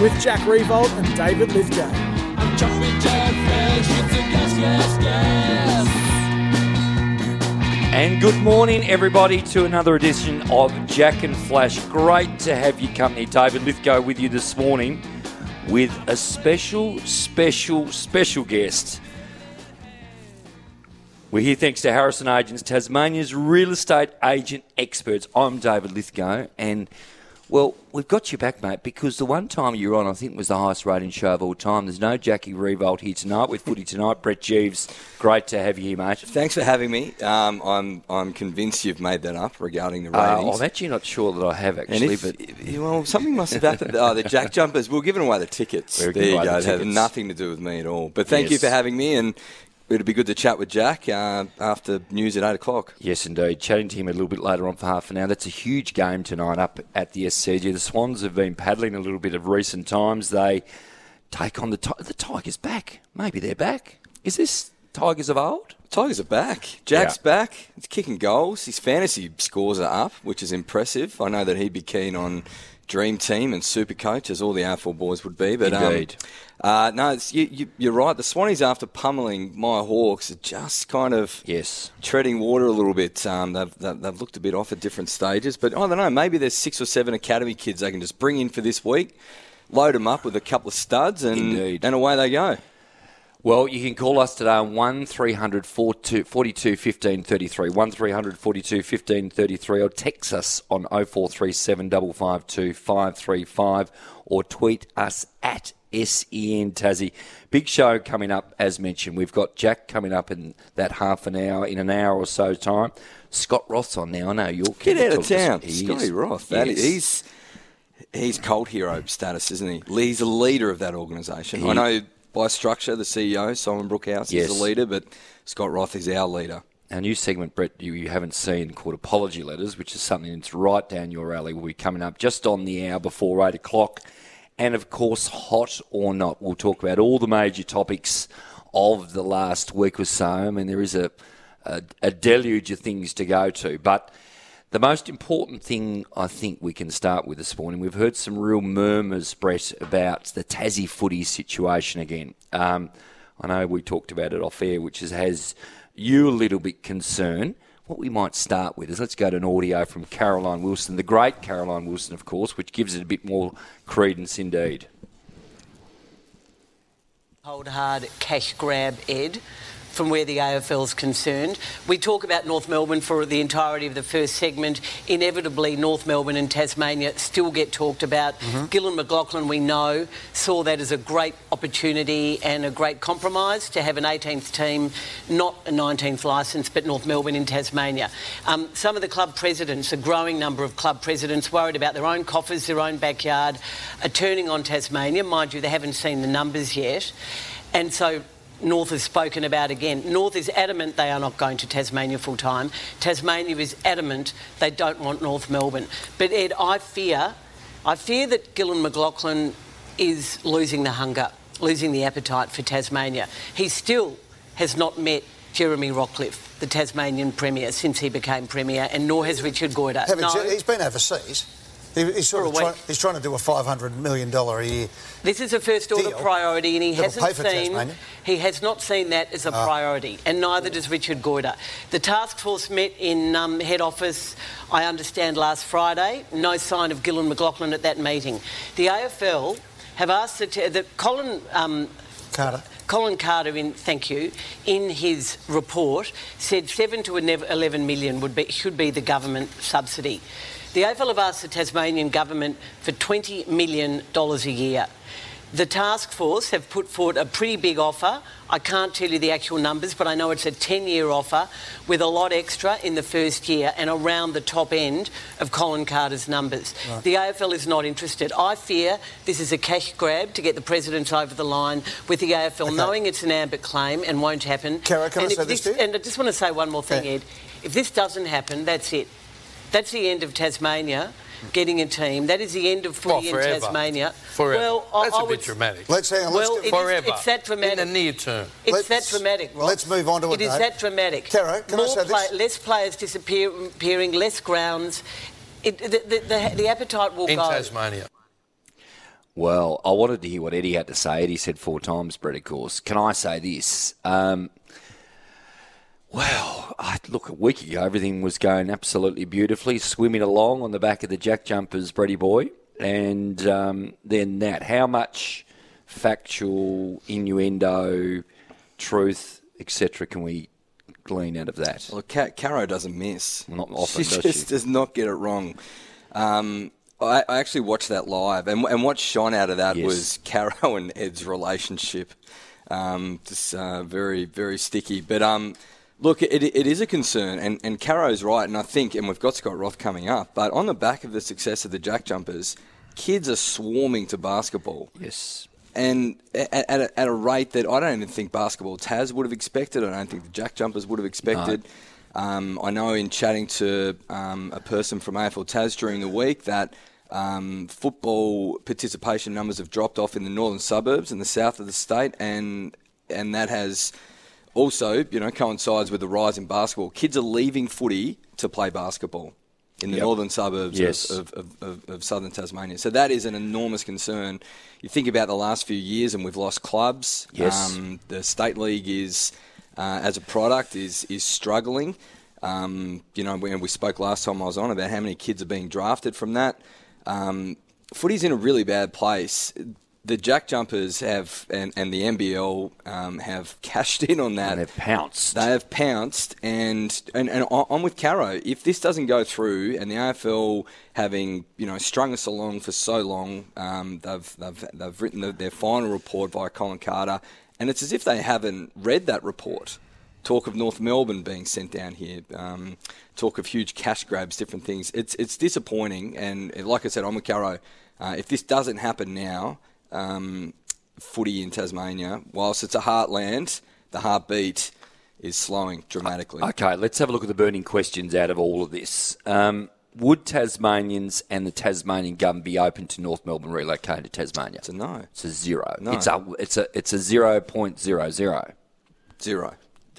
with Jack Riewoldt and David Lithgow. And good morning, everybody, to another edition of Jack and Flash. Great to have you company. David Lithgow with you this morning with a special, special, special guest. We're here thanks to Harrison Agents, Tasmania's real estate agent experts. I'm David Lithgow, and well, we've got you back, mate, because the one time you were on, I think, was the highest rating show of all time. There's no Jackie Riewoldt here tonight with Footy Tonight. Brett Geeves, great to have you here, mate. Thanks for having me. Um, I'm I'm convinced you've made that up regarding the Uh, ratings. I'm actually not sure that I have, actually, if, but well, something must have happened. Oh, the Jack Jumpers. We're giving away the tickets. We're there you go. the It had nothing to do with me at all. But thank you for having me, and it'd be good to chat with Jack uh, after news at eight o'clock. Yes, indeed. Chatting to him a little bit later on for half an hour. That's a huge game tonight up at the SCG. The Swans have been paddling a little bit of recent times. They take on the the Tigers back. Maybe they're back. Is this Tigers of old? Tigers are back. Jack's Yeah. back. He's kicking goals. His fantasy scores are up, which is impressive. I know that he'd be keen on Dream Team and Super Coach, as all the AFL boys would be. But Indeed. Um, uh, no, it's, you, you, you're right. The Swannies, after pummeling my Hawks, are just kind of Yes. treading water a little bit. Um, they've, they've, they've looked a bit off at different stages. But I don't know. Maybe there's six or seven academy kids they can just bring in for this week, load them up with a couple of studs, and, Indeed. and away they go. Well, you can call us today on 1300 42 15 33. 1300 42 15 33 or text us on 0437 552 535 or tweet us at SEN Tassie. Big show coming up, as mentioned. We've got Jack coming up in that half an hour, in an hour or so time. Scott Roth's on now. I know you're Get out of to town, Scotty. Roth. That Yes. is, he's he's cult hero status, isn't he? He's a leader of that organisation. He- I know by structure, the CEO Simon Brookhouse Yes. is the leader, but Scott Roth is our leader. Our new segment, Brett, you, you haven't seen called Apology Letters, which is something that's right down your alley. Will be coming up just on the hour before 8 o'clock. And of course, hot or not, we'll talk about all the major topics of the last week or so. I mean, there is a, a, a deluge of things to go to. But the most important thing I think we can start with this morning, we've heard some real murmurs, Brett, about the Tassie footy situation again. Um, I know we talked about it off air, which is, has you a little bit concerned. What we might start with is let's go to an audio from Caroline Wilson, the great Caroline Wilson, of course, which gives it a bit more credence indeed. Hold hard cash grab, Ed, from where the AFL is concerned. We talk about North Melbourne for the entirety of the first segment. Inevitably, North Melbourne and Tasmania still get talked about. Gillon McLachlan, we know, saw that as a great opportunity and a great compromise to have an 18th team, not a 19th licence, but North Melbourne in Tasmania. Um, some of the club presidents, a growing number of club presidents, worried about their own coffers, their own backyard, are turning on Tasmania. Mind you, they haven't seen the numbers yet. And so North has spoken about again. North is adamant they are not going to Tasmania full time. Tasmania is adamant they don't want North Melbourne. But Ed, I fear, I fear that Gillon McLachlan is losing the hunger, losing the appetite for Tasmania. He still has not met Jeremy Rockliff, the Tasmanian Premier, since he became Premier, and nor has Richard Goyder. No. he's been overseas. He, he's, sort of try, he's trying to do a $500 million a year. This is a first order priority, and he hasn't seen he has not seen that as a priority, and neither does Richard Goyder. The task force met in um, head office, I understand, last Friday. No sign of Gillon McLachlan at that meeting. The AFL have asked the, te- that Colin um, Carter. Colin Carter, in thank you, in his report said seven to eleven million would be should be the government subsidy. The AFL have asked the Tasmanian government for twenty million dollars a year. The task force have put forward a pretty big offer. I can't tell you the actual numbers, but I know it's a 10 year offer with a lot extra in the first year and around the top end of Colin Carter's numbers. The AFL is not interested. I fear this is a cash grab to get the president over the line with the AFL, knowing it's an ambit claim and won't happen. Caro, can I and if say this you? And I just want to say one more thing, Yeah. Ed. If this doesn't happen, that's it. That's the end of Tasmania getting a team. That is the end of Well, footy in. Tasmania. Forever. Well, I, That's I a would, bit dramatic. Let's hang on. Let's Well, get- it is- Forever. it's that dramatic. In the near term. It's Let's- that dramatic, Ross. let's move on to it, It is Dave. that dramatic. Caro, can I More say this? Less players disappearing, less grounds. It, the, the, the, the appetite will In go. Tasmania. Well, I wanted to hear what Eddie had to say. Eddie said four times, Brett, of course. Can I say this? Um, well, I, look, a week ago, everything was going absolutely beautifully, swimming along on the back of the Jack Jumpers, Brady Boy. And um, then that. How much factual innuendo, truth, etc., can we glean out of that? Well, Ca- Caro doesn't miss. Not often, she does just she? does not get it wrong. Um, I, I actually watched that live, and, and what shone out of that Yes. was Caro and Ed's relationship. Um, just uh, very, very sticky. But um, look, it, it is a concern, and, and Caro's right, and I think, and we've got Scott Roth coming up, but on the back of the success of the Jack Jumpers, kids are swarming to basketball Yes. and at, at, a, at a rate that I don't even think basketball Taz would have expected. I don't think the Jack Jumpers would have expected. Um, I know in chatting to um, a person from AFL Taz during the week that um, football participation numbers have dropped off in the northern suburbs and the south of the state, and and that has also you know coincides with the rise in basketball. Kids are leaving footy to play basketball in the Yep. northern suburbs Yes. of, of, of, of southern Tasmania. So that is an enormous concern. You think about the last few years, and we've lost clubs. Yes. Um, the state league is, uh, as a product, is is struggling. Um, you know, when we spoke last time I was on about how many kids are being drafted from that. Um, footy's in a really bad place. The Jack Jumpers have, and, and the NBL um, have cashed in on that. And they've pounced. They have pounced, and, and, and I'm with Caro. If this doesn't go through, and the AFL having you know strung us along for so long, um, they've, they've, they've written the, their final report via Colin Carter, and it's as if they haven't read that report. Talk of North Melbourne being sent down here, um, talk of huge cash grabs, different things. It's it's disappointing, and like I said, I'm with Caro. Uh, if this doesn't happen now, um, footy in Tasmania, whilst it's a heartland, the heartbeat is slowing dramatically. Okay, let's have a look at the burning questions out of all of this. Um, would Tasmanians and the Tasmanian government be open to North Melbourne relocating to Tasmania? It's a no. It's a zero. No. It's a it's a it's a zero point zero zero. Zero.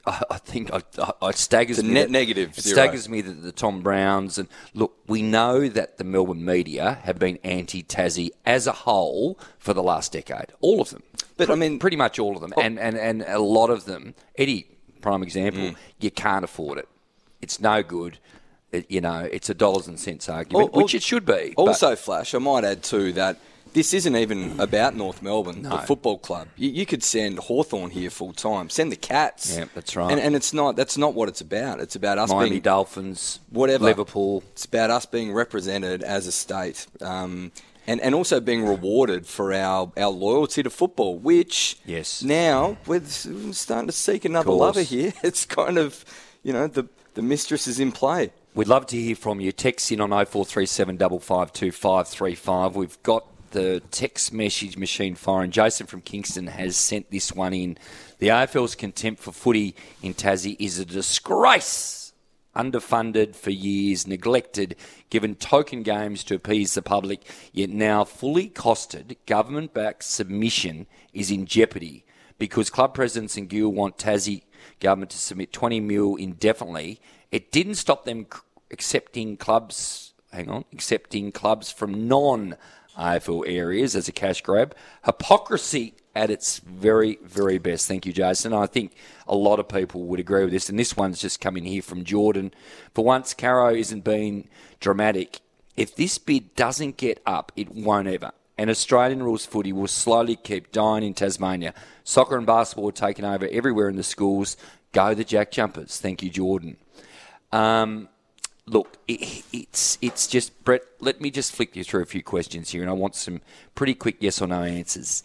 I, I think I, I, it staggers It's a me. net that- negative, It zero. staggers me that the Tom Browns and look, we know that the Melbourne media have been anti-Tassie as a whole for the last decade. All of them, But, I mean- pretty much all of them, and and and a lot of them. Eddie, prime example. Mm. You can't afford it. It's no good. It, you know, it's a dollars and cents argument, Al- al- which it should be. but- Also, Flash, I might add too that this isn't even about North Melbourne, the football club. You, you could send Hawthorn here full time. Send the Cats. Yeah, that's right. And, and it's not. That's not what it's about. It's about us Miami being Dolphins, whatever Liverpool. It's about us being represented as a state, um, and and also being rewarded for our, our loyalty to football. Which Yes. now we're starting to seek another lover here. It's kind of you know the the mistress is in play. We'd love to hear from you. Text in on 0437 552 535. We've got the text message machine firing. Jason from Kingston has sent this one in. The AFL's contempt for footy in Tassie is a disgrace. Underfunded for years, neglected, given token games to appease the public, yet now fully costed, government backed submission is in jeopardy because club presidents and Gill want Tassie government to submit 20 mil indefinitely. It didn't stop them accepting clubs, hang on, accepting clubs from non AFL areas as a cash grab. Hypocrisy at its very, very best. Thank you, Jason. I think a lot of people would agree with this. And this one's just come in here from Jordan. For once, Caro isn't being dramatic. If this bid doesn't get up, it won't ever. and Australian rules footy will slowly keep dying in Tasmania. Soccer and basketball are taking over everywhere in the schools. Go the Jack Jumpers. Thank you, Jordan. Um, look, it, it's it's just Brett. Let me just flick you through a few questions here, and I want some pretty quick yes or no answers.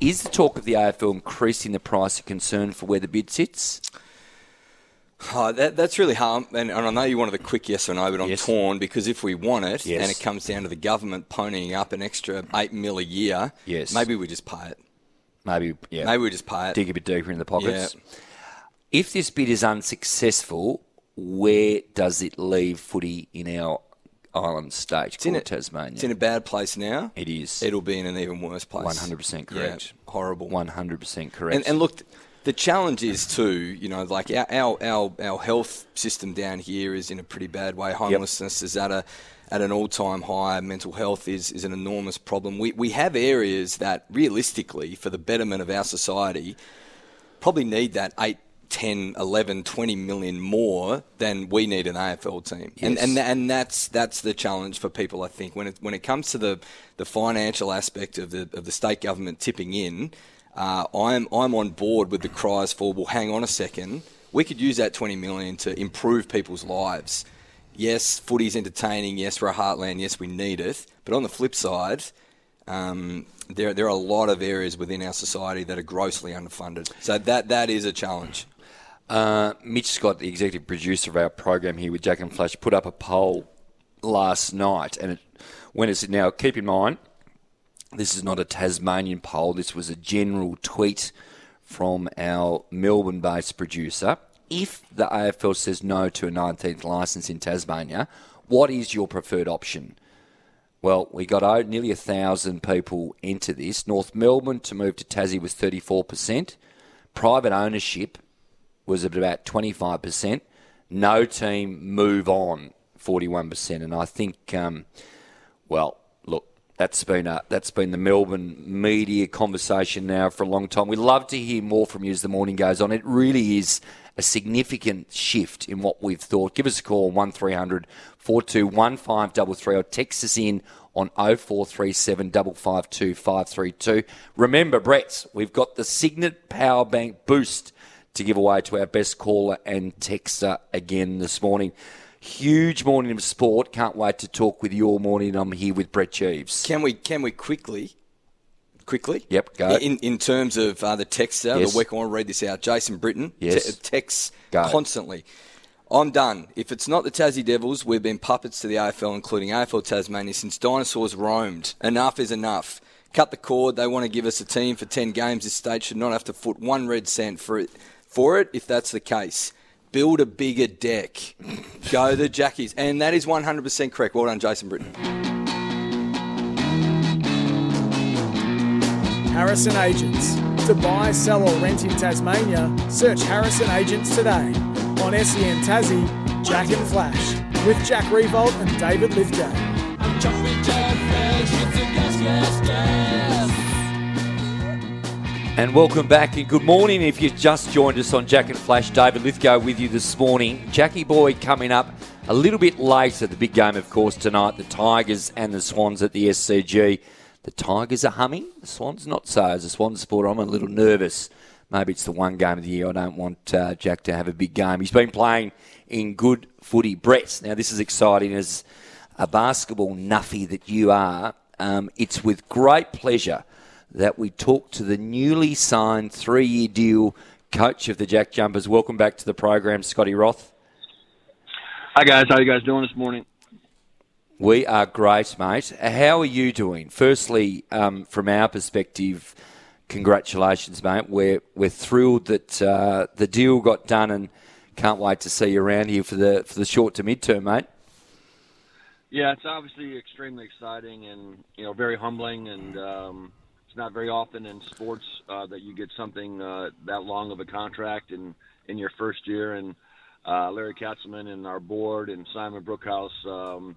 Is the talk of the AFL increasing the price of concern for where the bid sits? Oh, that, that's really hard, and, and I know you wanted a quick yes or no, but I'm Yes. torn because if we want it, Yes. and it comes down to the government ponying up an extra eight mil a year, Yes. maybe we just pay it. Maybe, yeah. Maybe we just pay it. dig a bit deeper in the pockets. If this bid is unsuccessful, where does it leave footy in our island state It's in, called a, Tasmania? it's in a bad place now. It is. It'll be in an even worse place. 100% correct. Yeah, horrible. 100% correct. And, and look, the challenge is too, you know, like our, our, our, our health system down here is in a pretty bad way. Homelessness is at a at an all time high. Mental health is, is an enormous problem. We, we have areas that realistically, for the betterment of our society, probably need that 8, 10, 11, 20 million more than we need an AFL team. And, and and that's that's the challenge for people I think when it when it comes to the, the financial aspect of the of the state government tipping in, uh, I'm I'm on board with the cries for well hang on a second, we could use that 20 million to improve people's lives. Yes, footy's entertaining. Yes, we're a heartland. Yes, we need it. But on the flip side, um, there there are a lot of areas within our society that are grossly underfunded. So that that is a challenge. Uh, Mitch Scott, the executive producer of our program here with Jack and Flash, put up a poll last night, and it, when it's now, keep in mind, this is not a Tasmanian poll. This was a general tweet from our Melbourne-based producer. If the AFL says no to a 19th licence in Tasmania, what is your preferred option? Well, we got oh, nearly a thousand people enter this. North Melbourne to move to Tassie was 34%. Private ownership was at about 25%. No team move on 41%. And I think, um, well, look, that's been a, that's been the Melbourne media conversation now for a long time. We'd love to hear more from you as the morning goes on. It really is a significant shift in what we've thought. Give us a call on 1300 421533 or text us in on 0437 552 532. Remember, Brett, we've got the Signet Power Bank Boost to give away to our best caller and texter again this morning. Huge morning of sport. Can't wait to talk with you all morning. I'm here with Brett Geeves. Can we can we quickly, quickly? Yep, go. In in terms of uh, the texter, Yes. the week I want to read this out. Jason Britton Yes. te- texts Go. constantly. I'm done. If it's not the Tassie Devils, we've been puppets to the AFL, including AFL Tasmania, since dinosaurs roamed. Enough is enough. Cut the cord. They want to give us a team for 10 games. This state should not have to foot one red cent for it, for it if that's the case. Build a bigger deck. Go the Jackies. And that is 100% correct. Well done, Jason Britton. Harrison Agents. To buy, sell, or rent in Tasmania, search Harrison Agents today. On SEN Tassie, Jack and Flash. With Jack Riewoldt and David Lithgow. And welcome back and good morning. If you've just joined us on Jack and Flash, David Lithgow with you this morning. Jackie Boy coming up a little bit later. The big game, of course, tonight. The Tigers and the Swans at the SCG. The Tigers are humming. The Swans not so. As a Swans supporter, I'm a little nervous. Maybe it's the one game of the year I don't want uh, Jack to have a big game. He's been playing in good footy. Brett, now this is exciting as a basketball nuffy that you are. Um, it's with great pleasure that we talk to the newly signed three year deal coach of the Jack Jumpers. Welcome back to the program, Scotty Roth. Hi guys, how are you guys doing this morning? We are great, mate. How are you doing? Firstly, um, from our perspective, congratulations, mate. We're we're thrilled that uh, the deal got done, and can't wait to see you around here for the for the short to mid term, mate. Yeah, it's obviously extremely exciting and you know very humbling, and um, it's not very often in sports uh, that you get something uh, that long of a contract in in your first year. And uh, Larry Kestelman and our board and Simon Brookhouse, um,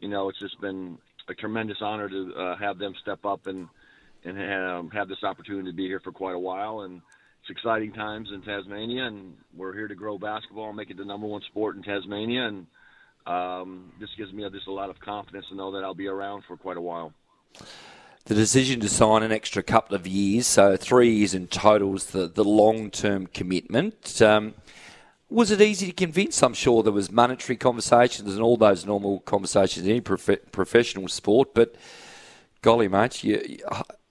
you know, it's just been a tremendous honor to uh, have them step up and and um, have this opportunity to be here for quite a while. And it's exciting times in Tasmania, and we're here to grow basketball and make it the number one sport in Tasmania. And um, this gives me just a lot of confidence to know that I'll be around for quite a while. The decision to sign an extra couple of years, so three years in total, is the, the long term commitment. Um, was it easy to convince? I'm sure there was monetary conversations and all those normal conversations in any prof- professional sport, but golly, mate, you,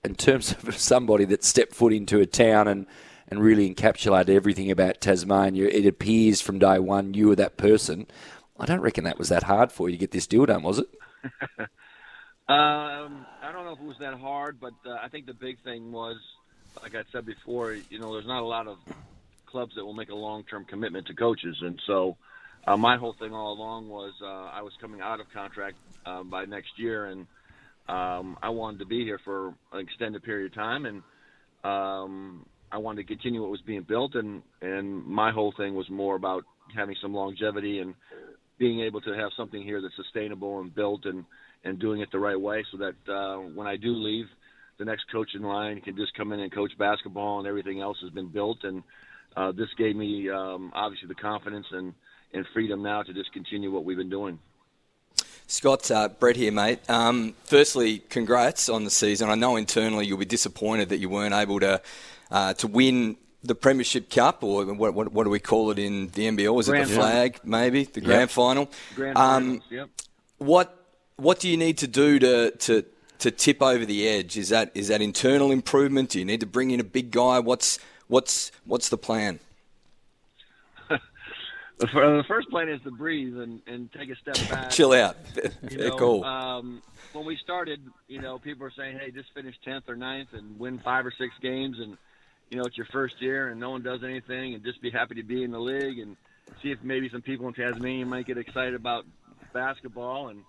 in terms of somebody that stepped foot into a town and, and really encapsulated everything about Tasmania, it appears from day one you were that person. I don't reckon that was that hard for you to get this deal done, was it? um, I don't know if it was that hard, but uh, I think the big thing was, like I said before, you know, there's not a lot of clubs that will make a long-term commitment to coaches, and so uh, my whole thing all along was uh, I was coming out of contract uh, by next year, and um, I wanted to be here for an extended period of time, and um, I wanted to continue what was being built, and and my whole thing was more about having some longevity and being able to have something here that's sustainable and built. And and doing it the right way, so that uh, when I do leave, the next coach in line can just come in and coach basketball, and everything else has been built. And uh, this gave me um, obviously the confidence and and freedom now to just continue what we've been doing. Scott, uh, Brett here, mate. Um, firstly, congrats on the season. I know internally you'll be disappointed that you weren't able to uh, to win the Premiership Cup, or what, what, what, do we call it in the NBL? Was grand it the flag, maybe the grand final? Grand um, yep. What what do you need to do to, to to tip over the edge? Is that is that internal improvement? Do you need to bring in a big guy? What's what's what's the plan? the first plan is to breathe and, and take a step back. Chill out. You know, cool. Um, when we started, you know, people were saying, "Hey, just finish tenth or 9th and win five or six games, and you know it's your first year and no one does anything, and just be happy to be in the league and see if maybe some people in Tasmania might get excited about basketball." And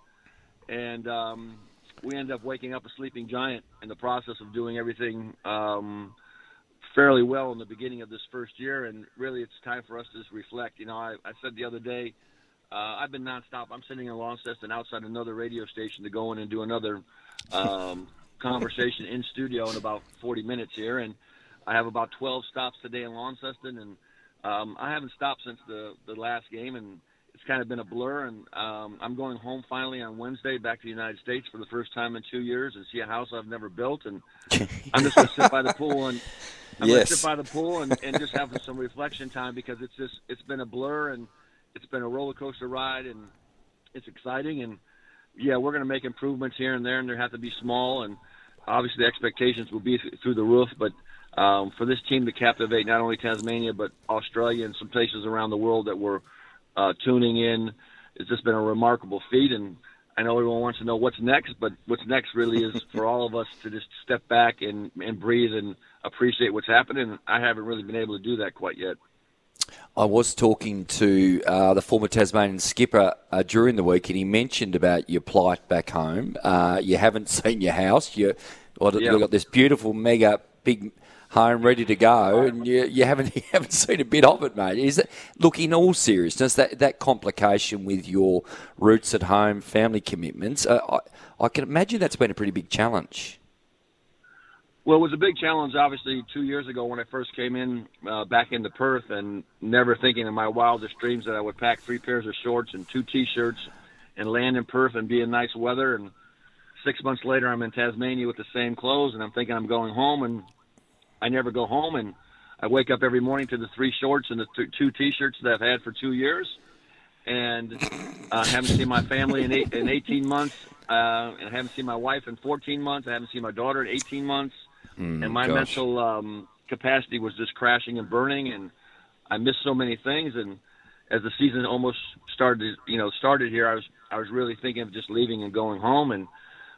and um, we ended up waking up a sleeping giant in the process of doing everything. Um, fairly well in the beginning of this first year, and really it's time for us to just reflect. You know, I, I said the other day, uh, I've been nonstop. I'm sitting in Launceston outside another radio station to go in and do another um, conversation in studio in about 40 minutes here, and I have about 12 stops today in Launceston, and um, I haven't stopped since the the last game, and it's kind of been a blur. And um, I'm going home finally on Wednesday back to the United States for the first time in two years and see a house I've never built, and I'm just going to sit by the pool and I'm yes. gonna sit by the pool and, and just have some reflection time because it's just it's been a blur and it's been a roller coaster ride and it's exciting and yeah we're gonna make improvements here and there and they have to be small and obviously the expectations will be through the roof but um, for this team to captivate not only Tasmania but Australia and some places around the world that were uh, tuning in it's just been a remarkable feat and I know everyone wants to know what's next, but what's next really is for all of us to just step back and, and breathe and appreciate what's happening. I haven't really been able to do that quite yet. I was talking to uh, the former Tasmanian skipper uh, during the week, and he mentioned about your plight back home. Uh, you haven't seen your house. You, well, yeah. you've got this beautiful, mega, big home ready to go, and you, you haven't you haven't seen a bit of it, mate. Is it? Look, in all seriousness, that that complication with your roots at home, family commitments, uh, I, I can imagine that's been a pretty big challenge. Well, it was a big challenge, obviously, two years ago when I first came in uh, back into Perth, and never thinking in my wildest dreams that I would pack three pairs of shorts and two T-shirts and land in Perth and be in nice weather. And six months later, I'm in Tasmania with the same clothes, and I'm thinking I'm going home, and I never go home, and I wake up every morning to the three shorts and the th- two T-shirts that I've had for two years, and uh, I uh, haven't seen my family in, eight, in 18 months. Uh, and I haven't seen my wife in 14 months. I haven't seen my daughter in 18 months, mm, and my gosh. mental um, capacity was just crashing and burning, and I missed so many things. And as the season almost started, you know, started here, I was I was really thinking of just leaving and going home. And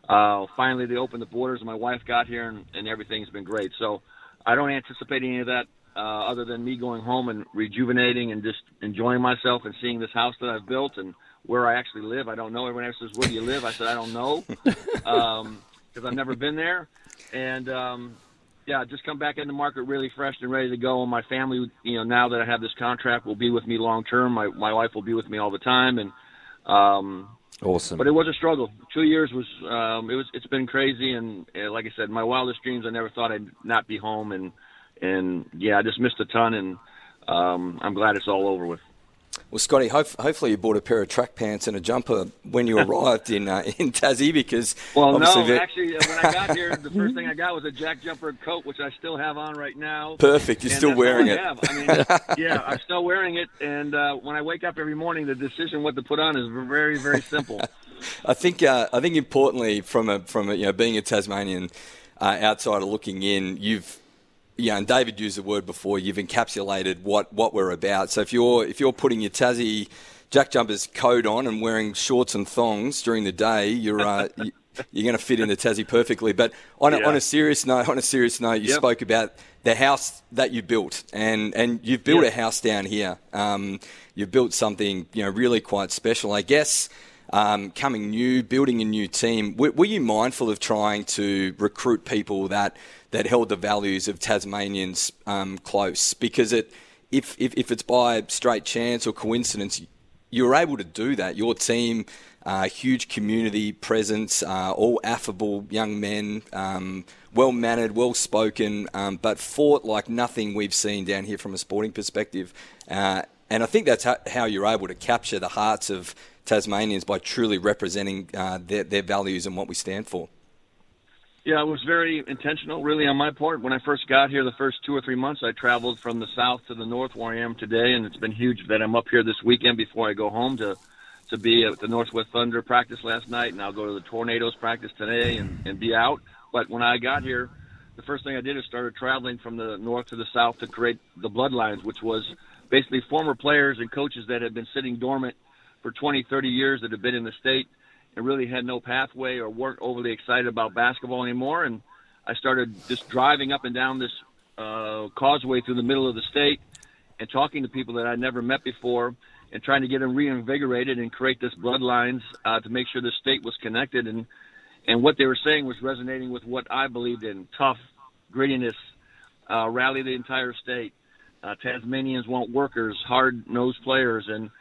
uh, finally, they opened the borders, and my wife got here, and, and everything's been great. So I don't anticipate any of that uh, other than me going home and rejuvenating and just enjoying myself and seeing this house that I've built and where I actually live. I don't know. Everyone else says, "Where do you live?" I said, "I don't know," because um, I've never been there. And um, yeah, just come back in the market really fresh and ready to go. And my family, you know, now that I have this contract, will be with me long term. My my wife will be with me all the time, and um, Awesome. But it was a struggle. Two years was um, it was it's been crazy, and uh, like I said, my wildest dreams. I never thought I'd not be home, and and yeah, I just missed a ton, and um, I'm glad it's all over with. Well, Scotty, hope, hopefully you bought a pair of track pants and a jumper when you arrived in uh, in Tassie because well, no, actually, uh, when I got here, the first thing I got was a Jack Jumper coat, which I still have on right now. Perfect, you're And still wearing I it. have. I mean, yeah, I'm still wearing it, and uh, when I wake up every morning, the decision what to put on is very, very simple. I think uh, I think importantly from a from a, you know being a Tasmanian uh, outsider looking in, you've yeah, and David used the word before. You've encapsulated what, what we're about. So if you're if you're putting your Tassie Jack Jumpers coat on and wearing shorts and thongs during the day, you're uh, you, you're going to fit into Tassie perfectly. But on a, on a serious note, on a serious note, you Yep. spoke about the house that you built, and and you've built Yep. a house down here. Um, you've built something you know really quite special, I guess. Um, coming new, building a new team. Were, were you mindful of trying to recruit people that that held the values of Tasmanians um, close? Because it, if, if if it's by straight chance or coincidence, you were able to do that. Your team, uh, huge community presence, uh, all affable young men, um, well mannered, well spoken, um, but fought like nothing we've seen down here from a sporting perspective. Uh, and I think that's how, how you're able to capture the hearts of Tasmanians by truly representing uh, their, their values and what we stand for. Yeah, it was very intentional, really, on my part. When I first got here, the first two or three months, I traveled from the south to the north, where I am today, and it's been huge that I'm up here this weekend before I go home to to be at the Northwest Thunder practice last night, and I'll go to the Tornadoes practice today and, and be out. But when I got here, the first thing I did is started traveling from the north to the south to create the Bloodlines, which was basically former players and coaches that had been sitting dormant for 20, 30 years that have been in the state and really had no pathway or weren't overly excited about basketball anymore. And I started just driving up and down this uh, causeway through the middle of the state and talking to people that I'd never met before and trying to get them reinvigorated and create this bloodlines uh, to make sure the state was connected. And, and what they were saying was resonating with what I believed in tough, grittiness, uh, rally the entire state. Uh, Tasmanians want workers, hard nosed players, and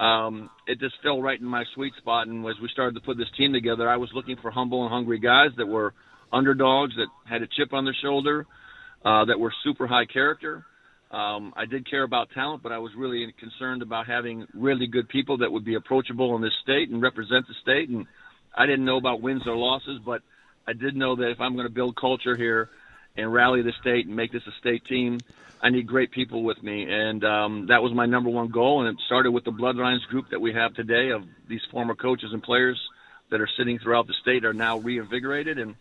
um, it just fell right in my sweet spot. And as we started to put this team together, I was looking for humble and hungry guys that were underdogs, that had a chip on their shoulder, uh, that were super high character. Um, I did care about talent, but I was really concerned about having really good people that would be approachable in this state and represent the state. And I didn't know about wins or losses, but I did know that if I'm going to build culture here and rally the state and make this a state team, I need great people with me. And um, that was my number one goal. And it started with the Bloodlines group that we have today of these former coaches and players that are sitting throughout the state are now reinvigorated. And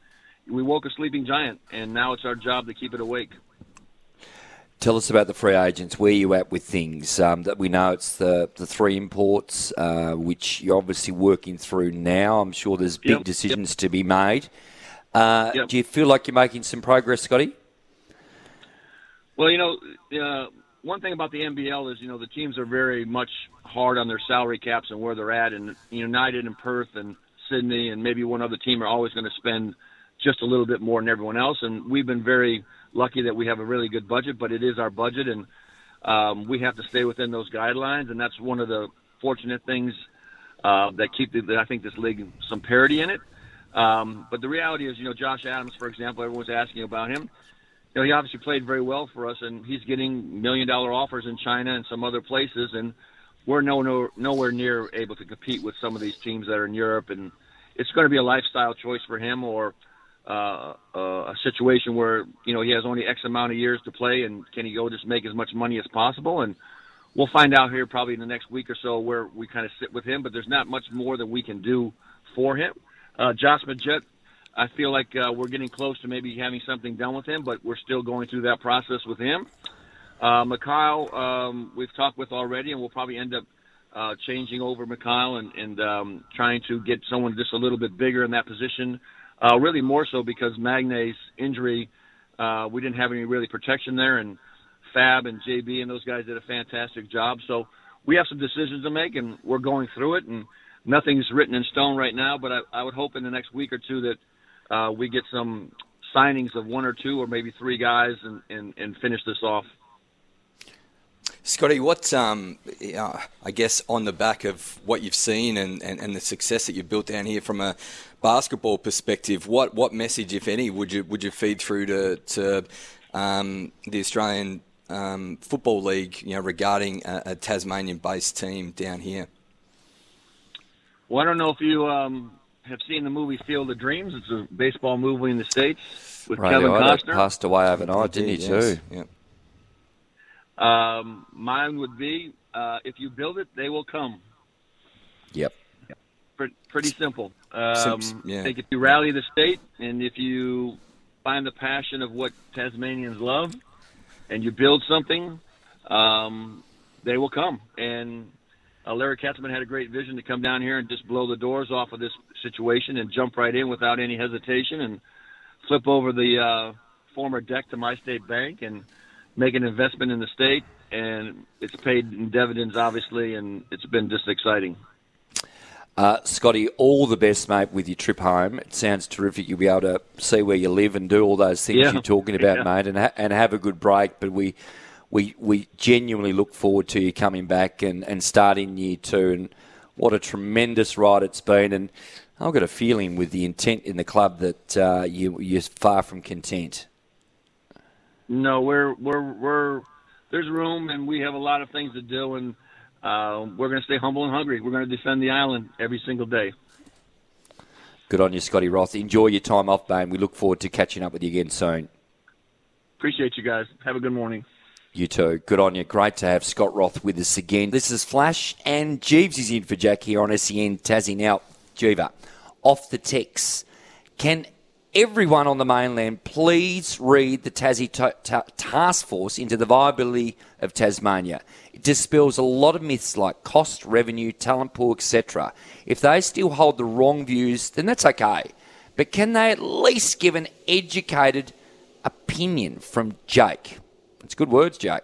we woke a sleeping giant, and now it's our job to keep it awake. Tell us about the free agents. Where are you at with things? Um, that we know it's the the three imports, uh, which you're obviously working through now. I'm sure there's big Yep, decisions to be made. Uh, Yep. Do you feel like you're making some progress, Scotty? Well, you know, uh, one thing about the NBL is, you know, the teams are very much hard on their salary caps and where they're at. And United and Perth and Sydney and maybe one other team are always going to spend just a little bit more than everyone else. And we've been very lucky that we have a really good budget, but it is our budget, and um, we have to stay within those guidelines. And that's one of the fortunate things uh, that keep the, that I think this league some parity in it. Um, but the reality is, you know, Josh Adams, for example, everyone's asking about him you know, he obviously played very well for us, and he's getting million dollar offers in China and some other places, and we're no, no nowhere near able to compete with some of these teams that are in Europe, and it's going to be a lifestyle choice for him or uh, uh, a situation where you know he has only X amount of years to play, and can he go just make as much money as possible? And we'll find out here probably in the next week or so where we kind of sit with him, but there's not much more that we can do for him. Uh, Josh Magette, I feel like uh, we're getting close to maybe having something done with him, but we're still going through that process with him. Uh, Mikhail, um, we've talked with already, and we'll probably end up uh, changing over Mikhail and, and um, trying to get someone just a little bit bigger in that position. Uh, really more so because Magnay's injury, uh, we didn't have any really protection there, and Fab and JB and those guys did a fantastic job. So we have some decisions to make, and we're going through it, and nothing's written in stone right now. But I, I would hope in the next week or two that uh, we get some signings of one or two or maybe three guys and, and, and finish this off. Scotty, what um, uh, I guess on the back of what you've seen and, and, and the success that you've built down here from a basketball perspective, what, what message, if any, would you would you feed through to to um, the Australian um, football league, you know, regarding a, a Tasmanian-based team down here? Well, I don't know if you um, have seen the movie Field of Dreams. It's a baseball movie in the states with Ray Kevin Costner. passed away overnight, didn't he, Yes, too? Yeah. Um, mine would be uh, if you build it, they will come. Yep. Pre- pretty simple. Um, Sim- yeah. I think if you rally the state and if you find the passion of what Tasmanians love and you build something, um, they will come. And uh, Larry Kestelman had a great vision to come down here and just blow the doors off of this situation and jump right in without any hesitation and flip over the uh, former deck to My State Bank and make an investment in the state. And it's paid in dividends, obviously, and it's been just exciting. Uh, Scotty, all the best, mate, with your trip home. It sounds terrific. You'll be able to see where you live and do all those things Yeah. you're talking about, Yeah. mate, and ha- and have a good break. But we we we genuinely look forward to you coming back and, and starting year two. And what a tremendous ride it's been. And I've got a feeling with the intent in the club that uh, you you're far from content. No, we're we're we're there's room, and we have a lot of things to do, and uh, we're going to stay humble and hungry. We're going to defend the island every single day. Good on you, Scotty Roth. Enjoy your time off, mate. We look forward to catching up with you again soon. Appreciate you guys. Have a good morning. You too. Good on you. Great to have Scott Roth with us again. This is Flash, and Geeves is in for Jack here on SEN Tassie. Now, Jeeva, off the text. Can everyone on the mainland please read the Tassie ta- ta- Task Force into the viability of Tasmania? It dispels a lot of myths like cost, revenue, talent pool, etc. If they still hold the wrong views, then that's okay. But can they at least give an educated opinion from Jake? It's good words, Jake.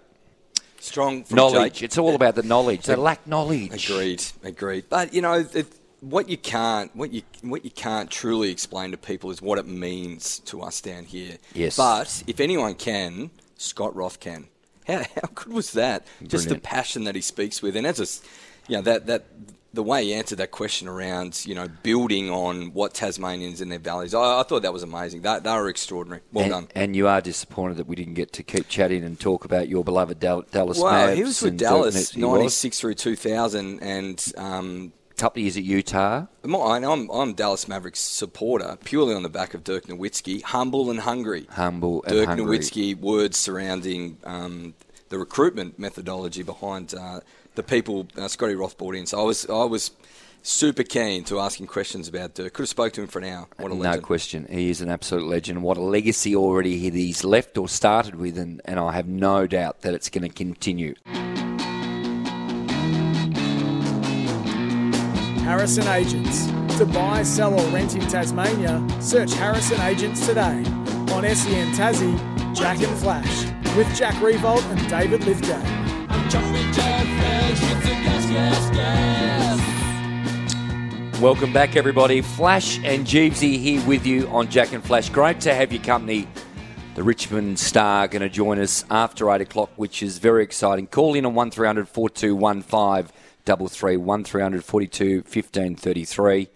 Strong from knowledge. Jake. It's all about the knowledge. They lack knowledge. Agreed, agreed. But you know, it, what you can't, what you what you can't truly explain to people is what it means to us down here. Yes. But if anyone can, Scott Roth can. How how good was that? Just the passion that he speaks with, and as a, s- you know, that that the way he answered that question around, you know, building on what Tasmanians and their values. I, I thought that was amazing. That they were extraordinary. Well and, done. and you are disappointed that we didn't get to keep chatting and talk about your beloved Dal- Dallas Well, Mavs he was with Dallas Dirk Nowitzki was. ninety six through two thousand, and um, couple of years at Utah. I'm, I'm Dallas Mavericks supporter purely on the back of Dirk Nowitzki, humble and hungry. Humble and Dirk hungry. Nowitzki words surrounding um, the recruitment methodology behind uh, the people uh, Scotty Roth brought in. So I was I was super keen to asking questions about Dirk. Could have spoke to him for an hour. What a legend. no legend. question. He is an absolute legend. What a legacy already he's left or started with, and, and I have no doubt that it's going to continue. Harrison Agents. To buy, sell, or rent in Tasmania, search Harrison Agents today. On SEN Tassie, Jack and Flash. With Jack Riewoldt and David Welcome back, everybody. Flash and Jeevesy here with you on Jack and Flash. Great to have your company. The Richmond Star going to join us after 8 o'clock, which is very exciting. Call in on 1300 4215 33 1300 42 1533.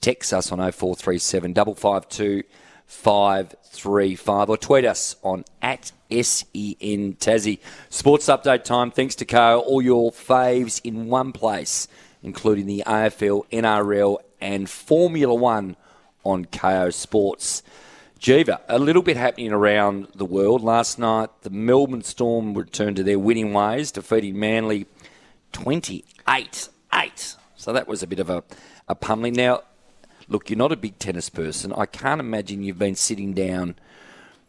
Text us on 0437 552 535 or tweet us on at SEN Tassie. Sports update time. Thanks to Kayo. All your faves in one place, including the AFL, NRL, and Formula One on Kayo Sports. Jiva, a little bit happening around the world. Last night, the Melbourne Storm returned to their winning ways, defeating Manly 28 8. So that was a bit of a, a pummeling. Now, look, you're not a big tennis person. I can't imagine you've been sitting down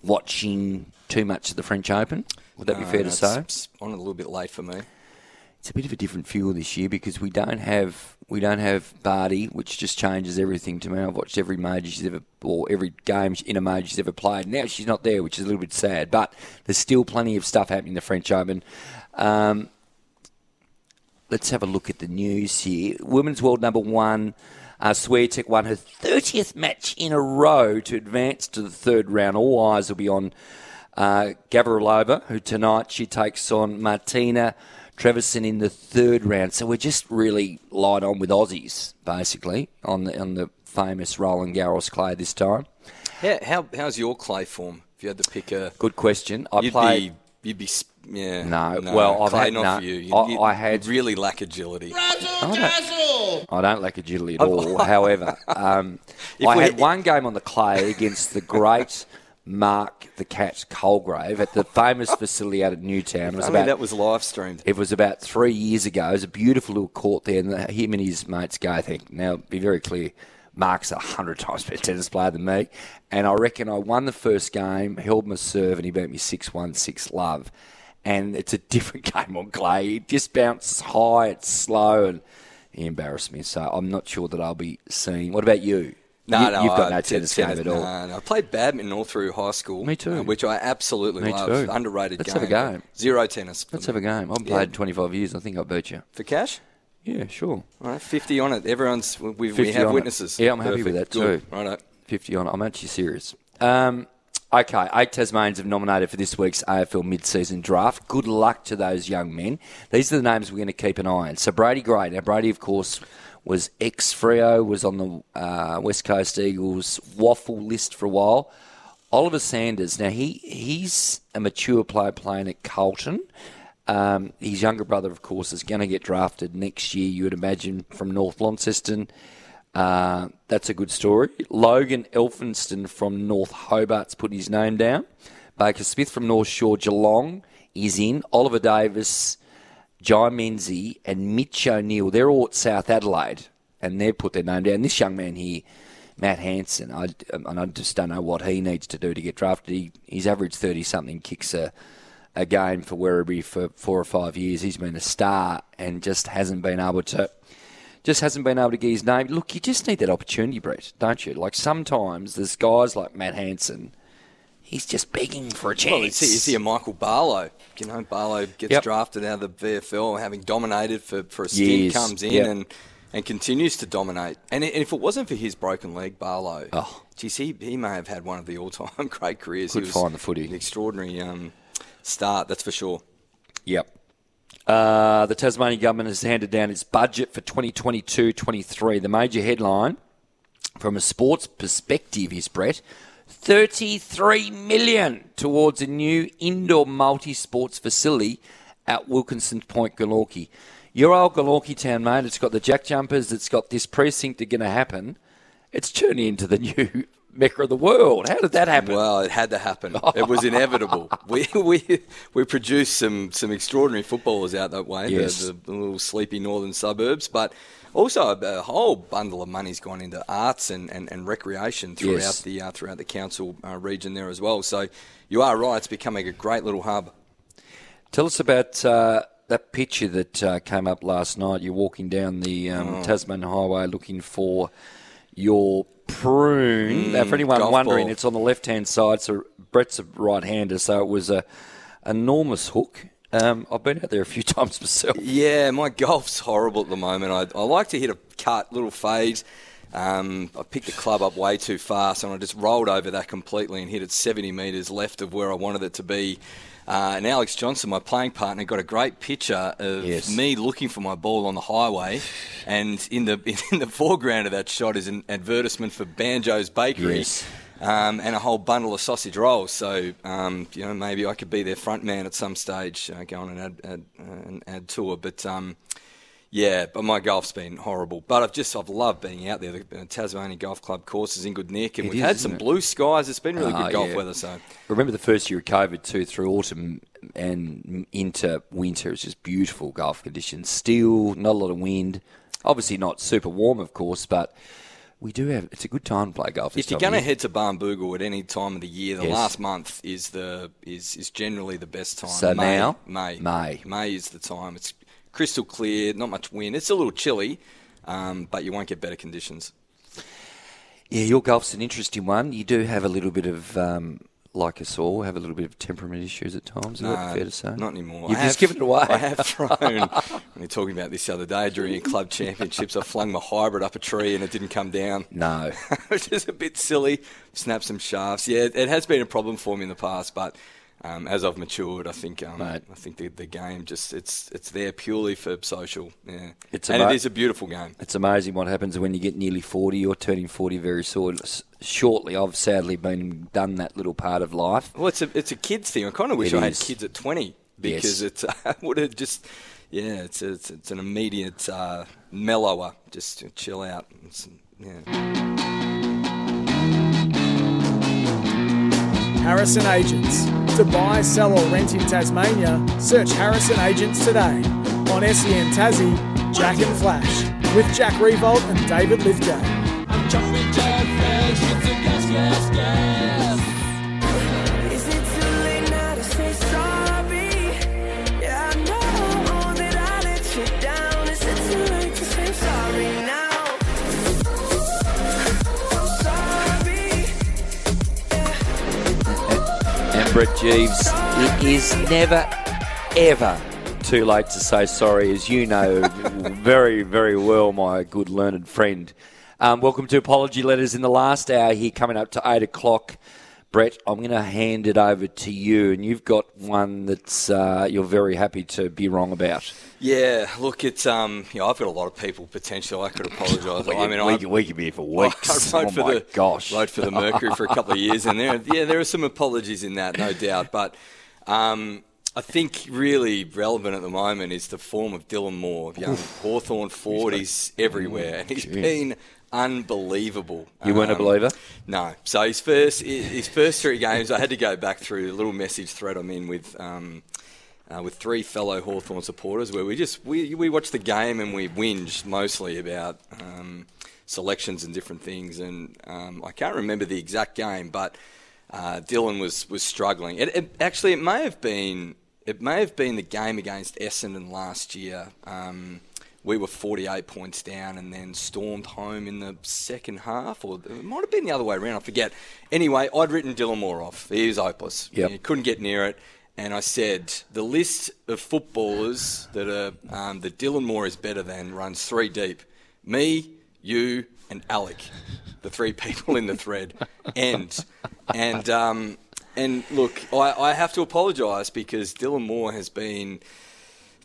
watching too much of the French Open. Would that be No, fair to no, say? It's on a little bit late for me. It's a bit of a different feel this year because we don't have we don't have Barty, which just changes everything to me. I've watched every major she's ever or every game in a major she's ever played. Now she's not there, which is a little bit sad. But there's still plenty of stuff happening in the French Open. Um, let's have a look at the news here. Women's World Number One. Uh, Swiatek won her 30th match in a row to advance to the third round. All eyes will be on uh, Gavrilova, who tonight she takes on Martina Trevisan in the third round. So we're just really light on with Aussies, basically, on the, on the famous Roland Garros clay this time. How, how how's your clay form? If you had to pick a, Good question. I you'd played. be you'd be s- yeah. No, well, I've Clay, had- not no, for you. You, I- you- I had- you really lack agility. I don't I don't lack agility at all. However, um, I we- had one game on the clay against the great Mark the Cat Colgrave at the famous facility out at Newtown. It was I mean, about that was live streamed. It was about three years ago. It was a beautiful little court there, and him and his mates go. I think now, be very clear. Mark's a hundred times better tennis player than me, and I reckon I won the first game, held my serve, and he beat me six one, six love. And it's a different game on clay. It just bounces high, it's slow, and he embarrassed me. So I'm not sure that I'll be seeing. What about you? No, you, no, you've got no t- tennis game at all. No, no. I played badminton all through high school. Me too. uh, which I absolutely Me love. too. Underrated Let's game. have a game. Zero tennis. Let's me. have a game. I've Yeah. played 25 years. I think I beat you. For cash? Yeah, sure. All right, 50 on it. Everyone's, we, we have on it. witnesses. Yeah, I'm happy with that too. Right, 50 on it. I'm actually serious. Um, okay, eight Tasmanians have nominated for this week's AFL mid-season draft. Good luck to those young men. These are the names we're going to keep an eye on. So Brady Gray. Now, Brady, of course, was ex-Frio, was on the uh, West Coast Eagles WAFL list for a while. Oliver Sanders. Now, he he's a mature player playing at Carlton. Um, his younger brother, of course, is going to get drafted next year, you would imagine, from North Launceston. Uh, that's a good story. Logan Elphinston from North Hobart's put his name down. Baker Smith from North Shore Geelong is in. Oliver Davis, Jai Menzies, and Mitch O'Neill. They're all at South Adelaide, and they've put their name down. This young man here, Matt Hanson, I, and I just don't know what he needs to do to get drafted. He, he's averaged 30 something kicks a, a game for Werribee for four or five years. He's been a star and just hasn't been able to just hasn't been able to get his name. Look, you just need that opportunity, Brett, don't you? Like sometimes there's guys like Matt Hanson. He's just begging for a chance. Well, is he, is he a Michael Barlow? You know, Barlow gets Yep. drafted out of the VFL, having dominated for, for a stint, Years, comes in yep. and, and continues to dominate. And, if it wasn't for his broken leg, Barlow, Oh. geez, he, he may have had one of the all-time great careers. Could he was find the footy. An extraordinary um, start, that's for sure. Yep. Uh, the Tasmanian government has handed down its budget for 2022-23. The major headline, from a sports perspective, is Brett, 33 million towards a new indoor multi-sports facility at Wilkinson Point, Glenorchy. Your old Glenorchy town, mate. It's got the jack jumpers. It's got this precinct are going to happen. It's turning into the new mecca of the world. How did that happen? Well, it had to happen. It was inevitable. we, we we produced some some extraordinary footballers out that way, Yes. the, the little sleepy northern suburbs, but also a, whole bundle of money's gone into arts and, and, and recreation throughout Yes. the uh, throughout the council uh, region there as well. So you are right; it's becoming a great little hub. Tell us about uh, that picture that uh, came up last night. You're walking down the um, Oh. Tasman Highway looking for your prune. now, for anyone wondering, ball. it's on the left hand side. So Brett's a right hander, so it was a enormous hook. Um, I've been out there a few times myself. Yeah, my golf's horrible at the moment. I, I like to hit a cut, little fade. Um, I picked the club up way too fast, and I just rolled over that completely and hit it 70 metres left of where I wanted it to be. Uh, and Alex Johnson, my playing partner, got a great picture of Yes. me looking for my ball on the highway, and in the in the foreground of that shot is an advertisement for Banjo's Bakery. Yes. Um, and a whole bundle of sausage rolls. So, um, you know, maybe I could be their front man at some stage, uh, go on an ad, ad, uh, an ad tour. But um, yeah, but my golf's been horrible. But I've just I've loved being out there. The Tasmania Golf Club course is in good nick, and It we've is, had some it? blue skies. It's been really Ah, good golf yeah. weather. So Remember the first year of COVID too, through autumn and into winter. It's just beautiful golf conditions. Still, not a lot of wind. Obviously, not super warm, of course, but we do have. It's a good time to play golf. If you're going to head to Barnbougle at any time of the year, the Yes. last month is the is is generally the best time. So May, now? May, May. May is the time. It's crystal clear, not much wind. It's a little chilly, um, but you won't get better conditions. Yeah, your golf's an interesting one. You do have a little bit of, um, like us all, have a little bit of temperament issues at times. Is that fair to say? Not anymore. You've I just have- given it away. I have thrown. we were talking about this the other day during club championships. I flung my hybrid up a tree and it didn't come down. No. Which is a bit silly. Snap some shafts. Yeah, it has been a problem for me in the past, but um, as I've matured, I think um, I think the, the game just it's it's there purely for social. Yeah, It's and ama- it is a beautiful game. It's amazing what happens when you get nearly 40 or turning 40 very sort s- shortly. I've sadly been done that little part of life. Well, it's a it's a kids thing. I kind of wish It I had kids at twenty. because Yes. it's would have just yeah, it's it's, it's an immediate uh, mellower, just to chill out. It's, yeah. Harrison Agents. To buy, sell, or rent in Tasmania, search Harrison Agents today. On SEN Tassie, Jack and Flash. With Jack Riewoldt and David Lithgow. Brett Geeves, it is never, ever too late to say sorry, as you know very, very well, my good learned friend. Um, welcome to Apology Letters in the last hour here, coming up to 8 o'clock. Brett, I'm going to hand it over to you, and you've got one that's uh, you're very happy to be wrong about. Yeah, look, it's um, you know, I've got a lot of people potential. I could apologise. I mean, we, I, could- we could be here for I weeks. wrote oh for the, gosh! Wrote for the Mercury for a couple of years, and there, yeah, there are some apologies in that, no doubt. But um, I think really relevant at the moment is the form of Dylan Moore, young Hawthorn forward. He's everywhere, and he's Jeez. been unbelievable. You weren't a Um, believer? No. So his first his first three games, I had to go back through a little message thread I'm in with. Um, uh, with three fellow Hawthorn supporters, where we just we, we watched the game and we whinged mostly about um, selections and different things. And um, I can't remember the exact game, but uh, Dylan was was struggling. It, it, actually, it may have been it may have been the game against Essendon last year. Um, we were 48 points down and then stormed home in the second half, or it might have been the other way around. I forget. Anyway, I'd written Dylan Moore off. He was hopeless. Yep. He couldn't get near it. And I said the list of footballers that are um, that Dylan Moore is better than runs three deep. Me, you, and Alec, the three people in the thread. And and um, and look, I, I have to apologise because Dylan Moore has been.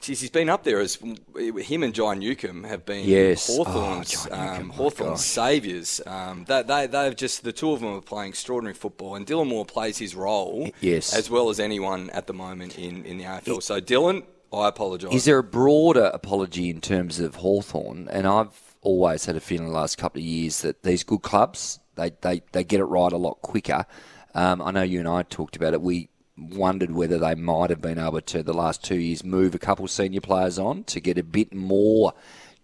Geez, he's been up there as him and John Newcombe have been Yes. Hawthorn's, Oh, um, my Hawthorn's saviours. Um, they, they, they've just the two of them are playing extraordinary football, and Dylan Moore plays his role Yes. as well as anyone at the moment in, in the AFL. So Dylan, I apologise. Is there a broader apology in terms of Hawthorn? And I've always had a feeling the last couple of years that these good clubs, they, they, they get it right a lot quicker. Um, I know you and I talked about it. We wondered whether they might have been able to, the last two years, move a couple senior players on to get a bit more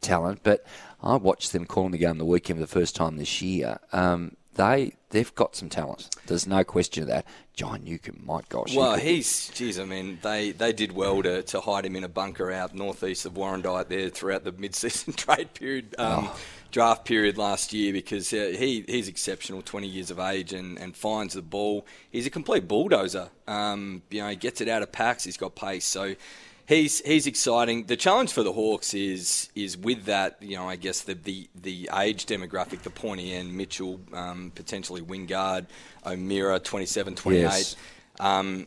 talent. But I watched them calling the game the weekend for the first time this year. Um, they, they've got some talent. There's no question of that. John Newcombe, my gosh. Well, he's, geez, I mean, they, they did well to, to hide him in a bunker out northeast of Warrandyte there throughout the mid-season trade period, um, Oh. Draft period last year because uh, he, he's exceptional, 20 years of age and, and finds the ball. He's a complete bulldozer. Um, you know, he gets it out of packs, he's got pace. So he's he's exciting. The challenge for the Hawks is is with that, you know, I guess the the, the age demographic, the pointy end, Mitchell, um, potentially Wingard, O'Meara, 27, 28 Yes. um,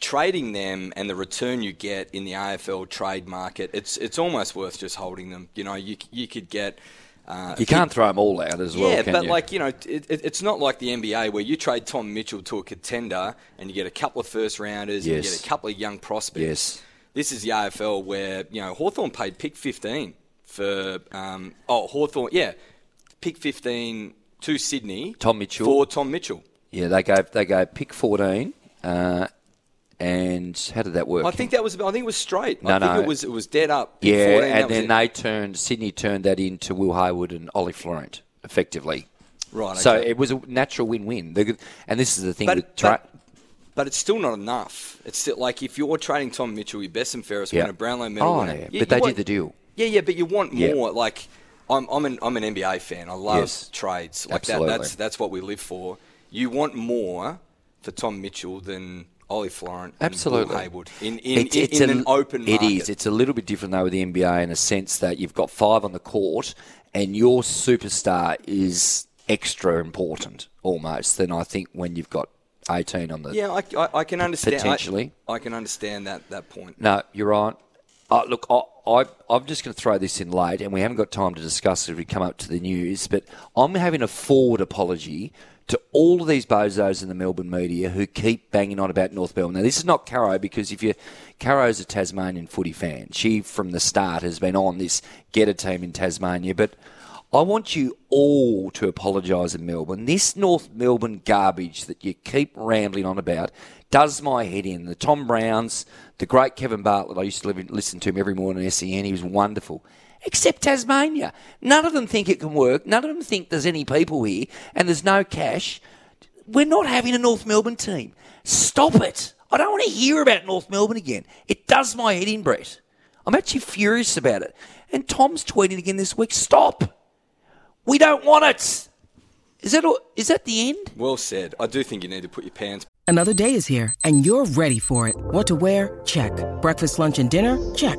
trading them and the return you get in the AFL trade market, it's it's almost worth just holding them. You know, you you could get. Uh, you can't throw them all out as well, yeah, but you? like you know, it, it, it's not like the NBA where you trade Tom Mitchell to a contender and you get a couple of first rounders and you get a couple of young prospects. Yes. This is the AFL where you know Hawthorn paid pick fifteen for um, oh Hawthorn yeah, pick fifteen to Sydney. Tom Mitchell. for Tom Mitchell. Yeah, they go they go pick fourteen, uh, and how did that work? I think that was I think it was straight. No, I think no. it was it was dead up. yeah, 14, and then they turned Sydney turned that into Will Hayward and Ollie Florent effectively. Right, So okay. it was a natural win-win. And this is the thing But- with tra- but- But it's still not enough. It's still like if you're trading Tom Mitchell, your best and fairest Yeah. winner, Brownlow medal Oh, winner. yeah, you- but they you did the deal. Yeah, yeah, but you want Yeah. more. Like I'm, I'm an I'm an NBA fan. I love Yes. trades. Like Absolutely. that. That's that's what we live for. You want more for Tom Mitchell than Ollie Florent Absolutely. Hayward in in, It's- in, it's in a- an open It market. is. It's a little bit different though with the NBA in a sense that you've got five on the court, and your superstar is extra important almost than I think when you've got eighteen on the. yeah, I, I, I can understand. I- Potentially. I, can understand that that point. No, you're right. Uh, look, I, I, I'm just going to throw this in late, and we haven't got time to discuss it if we come up to the news. But I'm having a forward apology to all of these bozos in the Melbourne media who keep banging on about North Melbourne. Now, this is not Caro because if you Caro's a Tasmanian footy fan, she from the start has been on this get a team in Tasmania, but. I want you all to apologise in Melbourne. This North Melbourne garbage that you keep rambling on about does my head in. The Tom Browns, the great Kevin Bartlett, I used to live, listen to him every morning at SEN. He was wonderful. Except Tasmania. None of them think it can work. None of them think there's any people here and there's no cash. We're not having a North Melbourne team. Stop it. I don't want to hear about North Melbourne again. It does my head in, Brett. I'm actually furious about it. And Tom's tweeting again this week stop. We don't want it. Is that, all, is that the end? Well said. I do think you need to put your pants. Another day is here, and you're ready for it. What to wear? Check. Breakfast, lunch, and dinner? Check.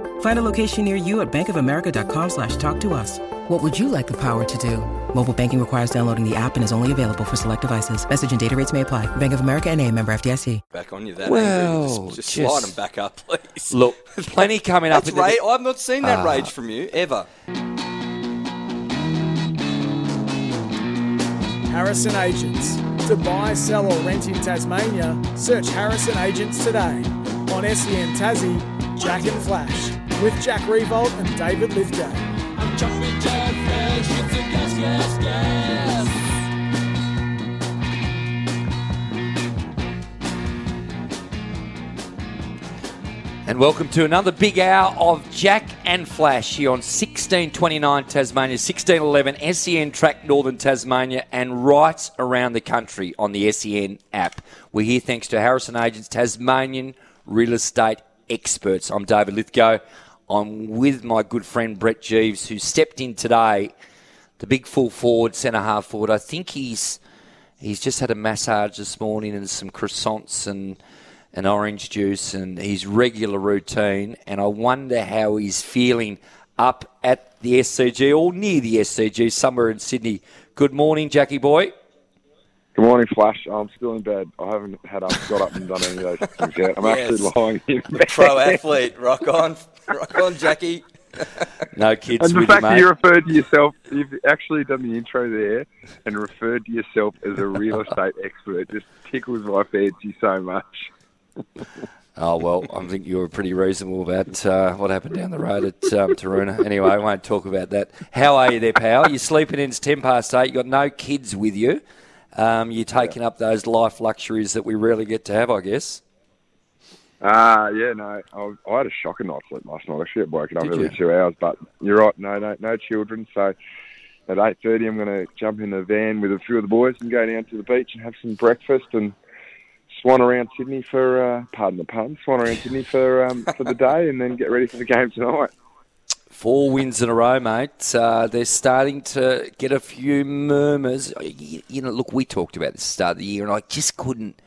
Find a location near you at bankofamerica.com slash talk to us. What would you like the power to do? Mobile banking requires downloading the app and is only available for select devices. Message and data rates may apply. Bank of America and a member FDIC. Back on you that Well, angry. Just, just just- slide them back up, please. Look, there's plenty coming up. That's in the- I've not seen that Ah. rage from you ever. Harrison Agents. To buy, sell, or rent in Tasmania, search Harrison Agents today. On SEN Tassie, Jack and Flash. With Jack Riewoldt and David Lithgow. And welcome to another big hour of Jack and Flash here on 1629 Tasmania, 1611 SEN Track Northern Tasmania, and right around the country on the SEN app. We're here thanks to Harrison Agents, Tasmanian real estate experts. I'm David Lithgow. I'm with my good friend Brett Geeves, who stepped in today, the big full forward, centre half forward. I think he's he's just had a massage this morning and some croissants and an orange juice and his regular routine. And I wonder how he's feeling up at the SCG or near the SCG, somewhere in Sydney. Good morning, Jackie boy. Good morning, Flash. I'm still in bed. I haven't had up, got up and done any of those things yet. I'm Yes. actually lying. Pro athlete. Rock on. Rock on, Jackie. No kids And the fact you, that you referred to yourself, you've actually done the intro there and referred to yourself as a real estate expert. Just tickles my fancy so much. Oh well, I think you were pretty reasonable about uh, what happened down the road at um, Taroona. Anyway, I won't talk about that. How are you there, pal? You're sleeping in. It's ten past eight. You've got no kids with you. Um, you're taking up those life luxuries that we rarely get to have, I guess. Ah, yeah, no, I, I had a shocking night's sleep last night. Actually, I've woken up Did every you? two hours. But you're right, no, no, no children. So at eight thirty, I'm going to jump in the van with a few of the boys and go down to the beach and have some breakfast and swan around Sydney for, uh, pardon the pun, swan around Sydney for um, for the day, and then get ready for the game tonight. Four wins in a row, mate. Uh, they're starting to get a few murmurs. You, you know, look, we talked about this at the start of the year, and I just couldn't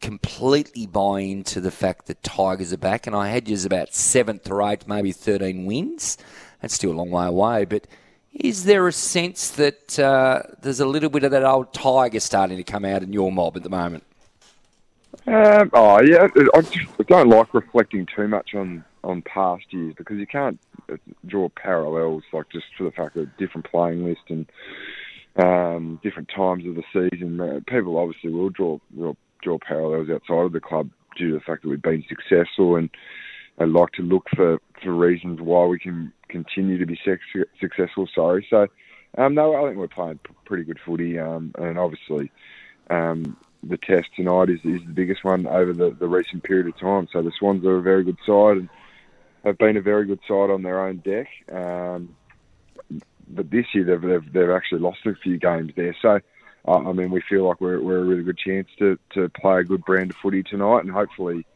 completely buy into the fact that Tigers are back. And I had you as about seventh or eighth, maybe 13 wins. That's still a long way away. But is there a sense that uh, there's a little bit of that old Tiger starting to come out in your mob at the moment? Um, oh yeah, I don't like reflecting too much on on past years because you can't uh, draw parallels like just for the fact of different playing list and um, different times of the season. Uh, people obviously will draw will draw parallels outside of the club due to the fact that we've been successful and they like to look for, for reasons why we can continue to be sex- successful. Sorry, so um, no, I think we're playing pretty good footy, um, and obviously. Um, the test tonight is, is the biggest one over the, the recent period of time. So the Swans are a very good side and have been a very good side on their own deck. Um, but this year they've, they've they've actually lost a few games there. So I mean we feel like we're we're a really good chance to, to play a good brand of footy tonight, and hopefully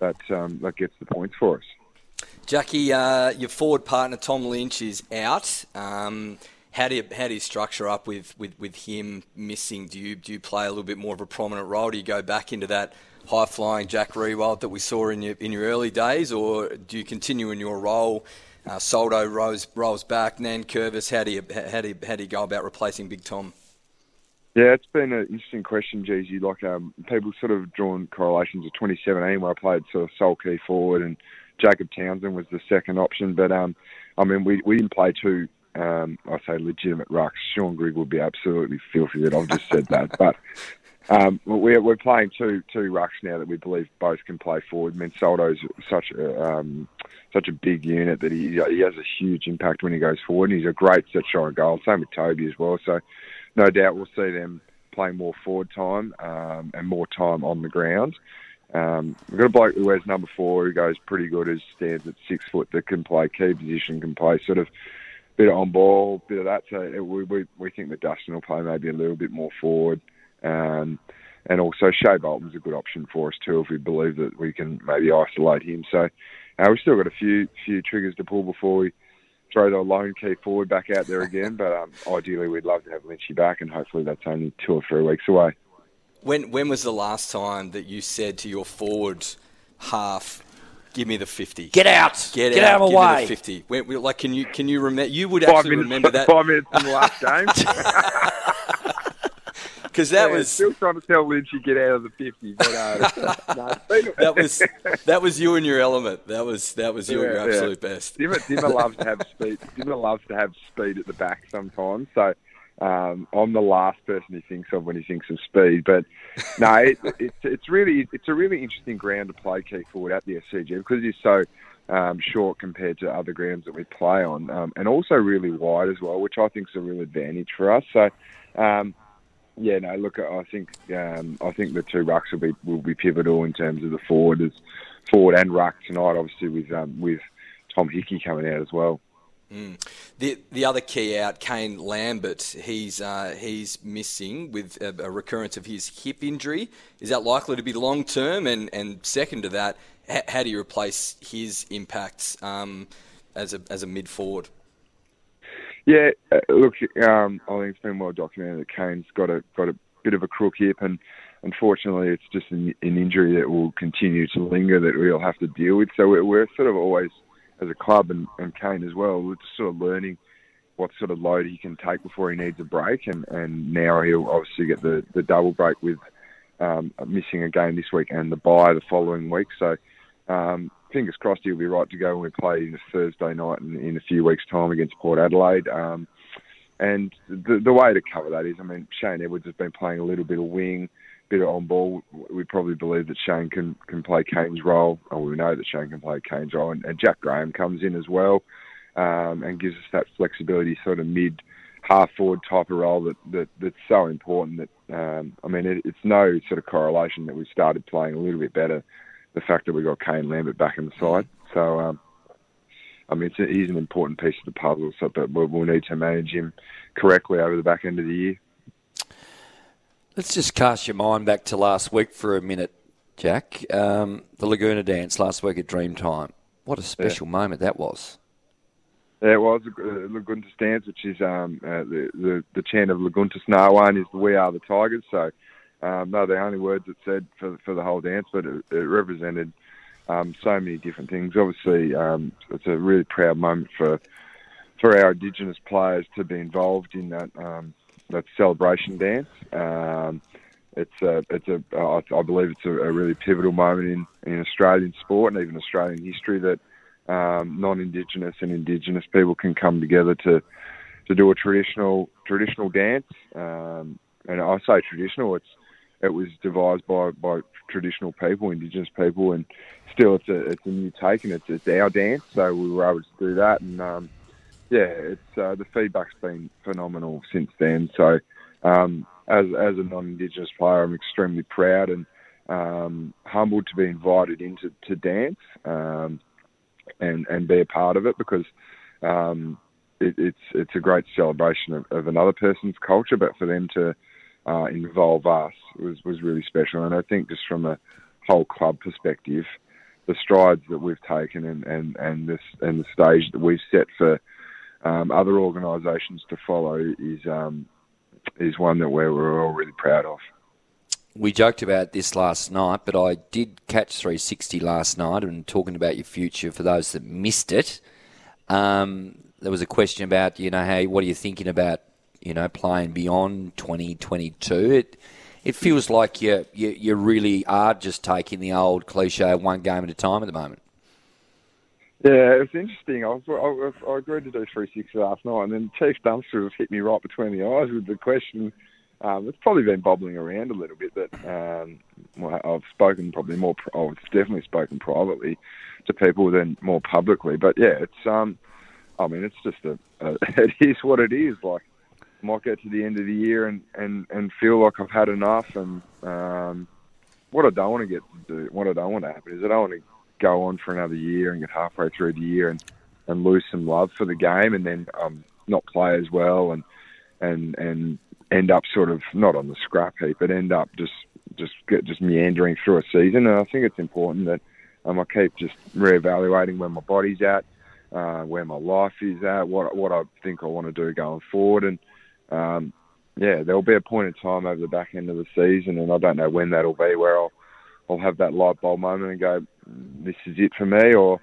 that um, that gets the points for us. Jackie, uh, your forward partner Tom Lynch is out. Um, how do you how do you structure up with, with, with him missing? Do you do you play a little bit more of a prominent role? Do you go back into that high flying Jack Riewoldt that we saw in your in your early days, or do you continue in your role? Uh, Soldo rolls rolls back. Nankervis, how do you how do how do you go about replacing Big Tom? Yeah, it's been an interesting question, Jeezy. Like, um, people sort of drawn correlations of 2017 where I played sort of sole key forward and Jacob Townsend was the second option. But, um, I mean, we, we didn't play two, um, I say legitimate rucks. Shaun Grigg would be absolutely filthy that I've just said that. But um, we're, we're playing two two rucks now that we believe both can play forward. Soldo's such a, um, such a big unit that he, he has a huge impact when he goes forward. And he's a great set shot goal. Same with Toby as well. So, no doubt we'll see them playing more forward time um, and more time on the ground. Um, we've got a bloke who wears number four who goes pretty good, who stands at six foot, that can play key position, can play sort of bit of on ball, bit of that. So it, we, we we think that Dustin will play maybe a little bit more forward. Um, and also Shai Bolton's a good option for us too if we believe that we can maybe isolate him. So uh, we've still got a few few triggers to pull before we throw the lone key forward back out there again. But um, ideally, we'd love to have Lynchy back, and hopefully that's only two or three weeks away. When when was the last time that you said to your forward half, "Give me the 50. Get out. Get, Get out, out of give my me way. the fifty. When, like, can you can you remember? You would Five actually minutes, remember that five minutes in the last game. because that Yeah, was still trying to tell Lynchy get out of the fifty, but uh, no, that was that was you in your element. That was that was you Yeah, your yeah. absolute best. Dimmer, Dimmer loves to have speed. Dimmer loves to have speed at the back sometimes. So um, I'm the last person he thinks of when he thinks of speed. But no, it, it's it's really it's a really interesting ground to play key forward at the SCG because it's so um, short compared to other grounds that we play on, um, and also really wide as well, which I think is a real advantage for us. So. Um, yeah, no. Look, I think um, I think the two rucks will be will be pivotal in terms of the forward as forward and ruck tonight. Obviously, with um, with Tom Hickey coming out as well. Mm. The the other key out, Kane Lambert, he's uh, he's missing with a, a recurrence of his hip injury. Is that likely to be long term? And and second to that, how do you replace his impacts um, as a as a mid forward? Yeah, uh, look, um, I think it's been well documented that Kane's got a got a bit of a crook hip, and unfortunately, it's just an, an injury that will continue to linger that we'll have to deal with. So we're, we're sort of always, as a club and, and Kane as well, we're just sort of learning what sort of load he can take before he needs a break, and, and now he'll obviously get the, the double break with um, missing a game this week and the bye the following week. So um, fingers crossed he'll be right to go when we play this Thursday night in, in a few weeks' time against Port Adelaide. Um, and the, the way to cover that is, I mean, Shane Edwards has been playing a little bit of wing, bit of on ball. We probably believe that Shane can, can play Kane's role, or we know that Shane can play Kane's role. And, and Jack Graham comes in as well um, and gives us that flexibility, sort of mid half forward type of role that, that that's so important. That um, I mean, it, it's no sort of correlation that we started playing a little bit better. The fact that we got Kane Lambert back in the side, so um, I mean, it's a, he's an important piece of the puzzle. So, but we'll, we'll need to manage him correctly over the back end of the year. Let's just cast your mind back to last week for a minute, Jack. Um, the Laguna dance last week at Dreamtime. What a special moment that was. Yeah, it was uh, Laguntas dance, which is um, uh, the, the the chant of Laguntas Nawan is "We are the Tigers." So, um, no, the only words it said for for the whole dance, but it, it represented um, so many different things. Obviously, um, it's a really proud moment for for our Indigenous players to be involved in that um, that celebration dance. Um, it's a, it's a, I I believe it's a, a really pivotal moment in, in Australian sport and even Australian history that um, non-Indigenous and Indigenous people can come together to to do a traditional traditional dance. Um, and I say traditional, it's it was devised by, by traditional people, Indigenous people, and still it's a it's a new take and it's it's our dance. So we were able to do that, and um, yeah, it's uh, the feedback's been phenomenal since then. So um, as as a non-Indigenous player, I'm extremely proud and um, humbled to be invited into to dance. Um, and and be a part of it because um, it, it's it's a great celebration of, of another person's culture, but for them to uh, involve us was was really special. And I think just from a whole club perspective, the strides that we've taken and and and this and the stage that we've set for um, other organisations to follow is um, is one that we're, we're all really proud of. We joked about this last night, but I did catch 360 last night and talking about your future for those that missed it. Um, there was a question about, you know, hey, what are you thinking about you know, playing beyond 2022. It it feels like you, you you really are just taking the old cliche one game at a time at the moment. Yeah, it's interesting. I, I, I agreed to do 360 last night, and then Chief Dumpster has hit me right between the eyes with the question. Um, it's probably been bobbling around a little bit but um, well, I've spoken probably more. I've definitely spoken privately to people than more publicly. But yeah, it's um, I mean, it's just a, a it is what it is. Like, might get to the end of the year and and and feel like I've had enough. And um, what I don't want to get to do, what I don't want to happen is I don't want to go on for another year and get halfway through the year and and lose some love for the game and then um, not play as well and and and end up sort of not on the scrap heap, but end up just just get, just meandering through a season. And I think it's important that um, I keep just reevaluating where my body's at, uh, where my life is at, what what I think I want to do going forward, and um, yeah, there'll be a point in time over the back end of the season, and I don't know when that'll be, where I'll I'll have that light bulb moment and go, this is it for me, or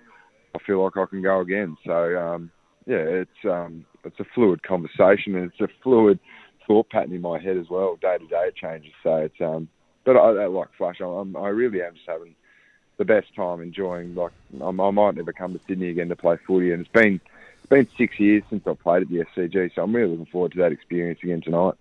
I feel like I can go again. So um, yeah, it's um, it's a fluid conversation, and it's a fluid thought pattern in my head as well. Day to day, it changes. So it's um, but I, I like Flash. I'm, I really am just having the best time, enjoying. Like I'm, I might never come to Sydney again to play footy, and it's been it's been six years since I played at the SCG, so I'm really looking forward to that experience again tonight.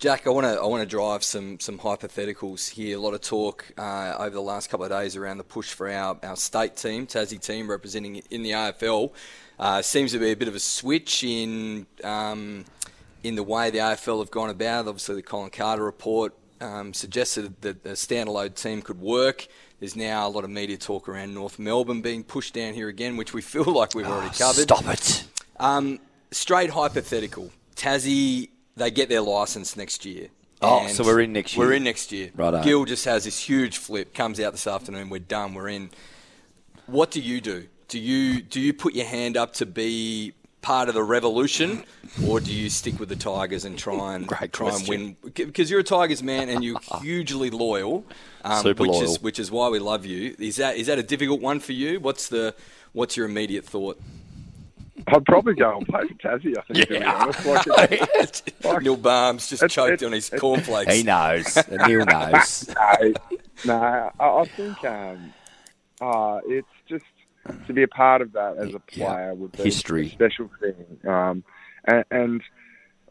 Jack, I want to I want to drive some some hypotheticals here. A lot of talk uh, over the last couple of days around the push for our, our state team, Tassie team, representing in the AFL. Uh, seems to be a bit of a switch in um, in the way the AFL have gone about. Obviously, the Colin Carter report um, suggested that a standalone team could work. There's now a lot of media talk around North Melbourne being pushed down here again, which we feel like we've already covered. Stop it. Um, straight hypothetical. Tassie, they get their license next year. Oh, so we're in next year. We're in next year. Righto. Gill just has this huge flip, comes out this afternoon, we're done, we're in. What do you do? Do you do you put your hand up to be part of the revolution, or do you stick with the Tigers and try and Great try and win? Because you're a Tigers man and you're hugely loyal, um, Super which loyal. is which is why we love you. Is that is that a difficult one for you? What's the what's your immediate thought? I'd probably go and play for Tassie. I think. To be honest, like, like, Neil Barnes just It's- choked it's- on his it's- cornflakes. He knows. Neil knows. no, no, I, I think um, uh, it's just to be a part of that as a Yeah. player would be History. a special thing. Um, and, and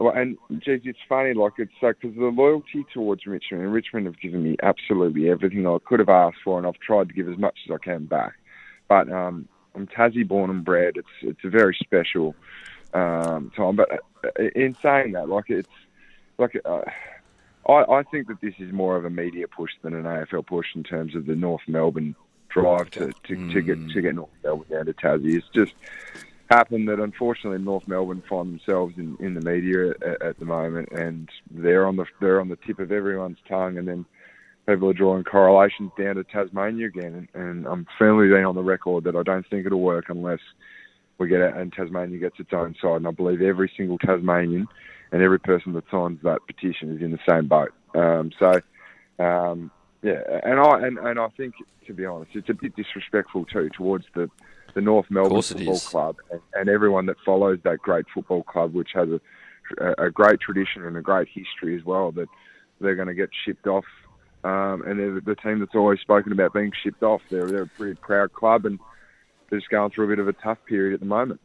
and geez, it's funny, like it's so because the loyalty towards Richmond, and Richmond have given me absolutely everything I could have asked for, and I've tried to give as much as I can back. But um, I'm Tassie born and bred. It's it's a very special um, time. But uh, in saying that, like it's like. Uh, I, I think that this is more of a media push than an AFL push in terms of the North Melbourne drive to, to, to get to get North Melbourne down to Tassie. It's just happened that unfortunately North Melbourne find themselves in, in the media at, at the moment, and they're on the they're on the tip of everyone's tongue, and then people are drawing correlations down to Tasmania again, and, and I'm firmly being on the record that I don't think it'll work unless we get out and Tasmania gets its own side, and I believe every single Tasmanian and every person that signs that petition is in the same boat. Um, so, um, yeah, and I and, and I think to be honest, it's a bit disrespectful too towards the the North Melbourne Football is. Club and, and everyone that follows that great football club, which has a, a great tradition and a great history as well. That they're going to get shipped off, um, and they're the team that's always spoken about being shipped off. They're they're a pretty proud club, and they're just going through a bit of a tough period at the moment.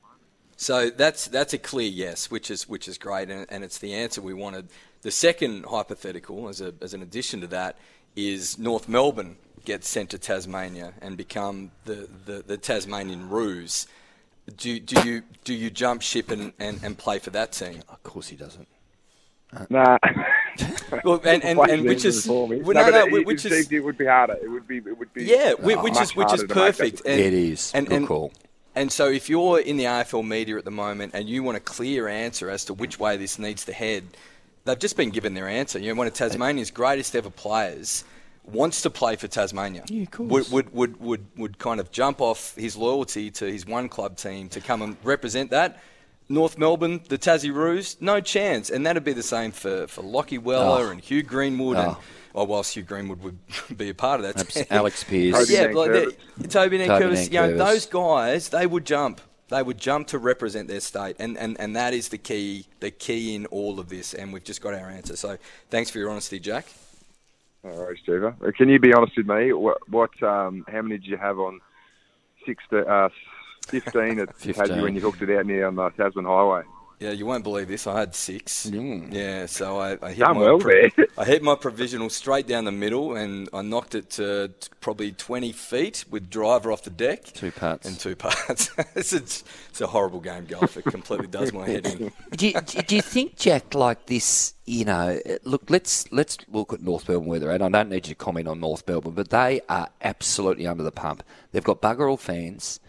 So that's that's a clear yes, which is which is great, and, and it's the answer we wanted. The second hypothetical, as a as an addition to that, is North Melbourne gets sent to Tasmania and become the, the, the Tasmanian Roos. Do do you do you jump ship and, and, and play for that team? Of course he doesn't. Nah. Well, and, and, and which is well, no, no, no, it, which it, is it would be harder. It would be. It would be. Yeah, whi- which is which is harder to make that perfect. And, It is. And, Good and, call. And so, if you're in the AFL media at the moment and you want a clear answer as to which way this needs to head, they've just been given their answer. You know, one of Tasmania's greatest ever players wants to play for Tasmania. Yeah, of course. Would, would, would, would, would kind of jump off his loyalty to his one club team to come and represent that. North Melbourne, the Tassie Roos, no chance. And that'd be the same for, for Lachie Weller Oh. and Hugh Greenwood. And, Oh. oh, whilst Hugh Greenwood would be a part of that team. Alex Pearce. Toby Yeah, Nankervis. but they- Toby Toby Nankervis, you know, those guys, they would jump. They would jump to represent their state, and, and, and that is the key the key in all of this. And we've just got our answer. So thanks for your honesty, Jack. All right, Steve. Uh, Can you be honest with me? What, what um, how many did you have on six to, uh, 15 at 15. Tassie when you hooked it out near on the Tasman Highway? Yeah, you won't believe this. I had six. Mm. Yeah, so I, I hit Done my well there. I hit my provisional straight down the middle, and I knocked it to t- probably 20 feet with driver off the deck. Two parts. And two parts. it's, a, it's a horrible game, golf. It completely does my head in. do, you, do do you think, Jack, like this? You know, look, let's let's look at North Melbourne weather, they're. I don't need you to comment on North Melbourne, but they are absolutely under the pump. They've got bugger all fans.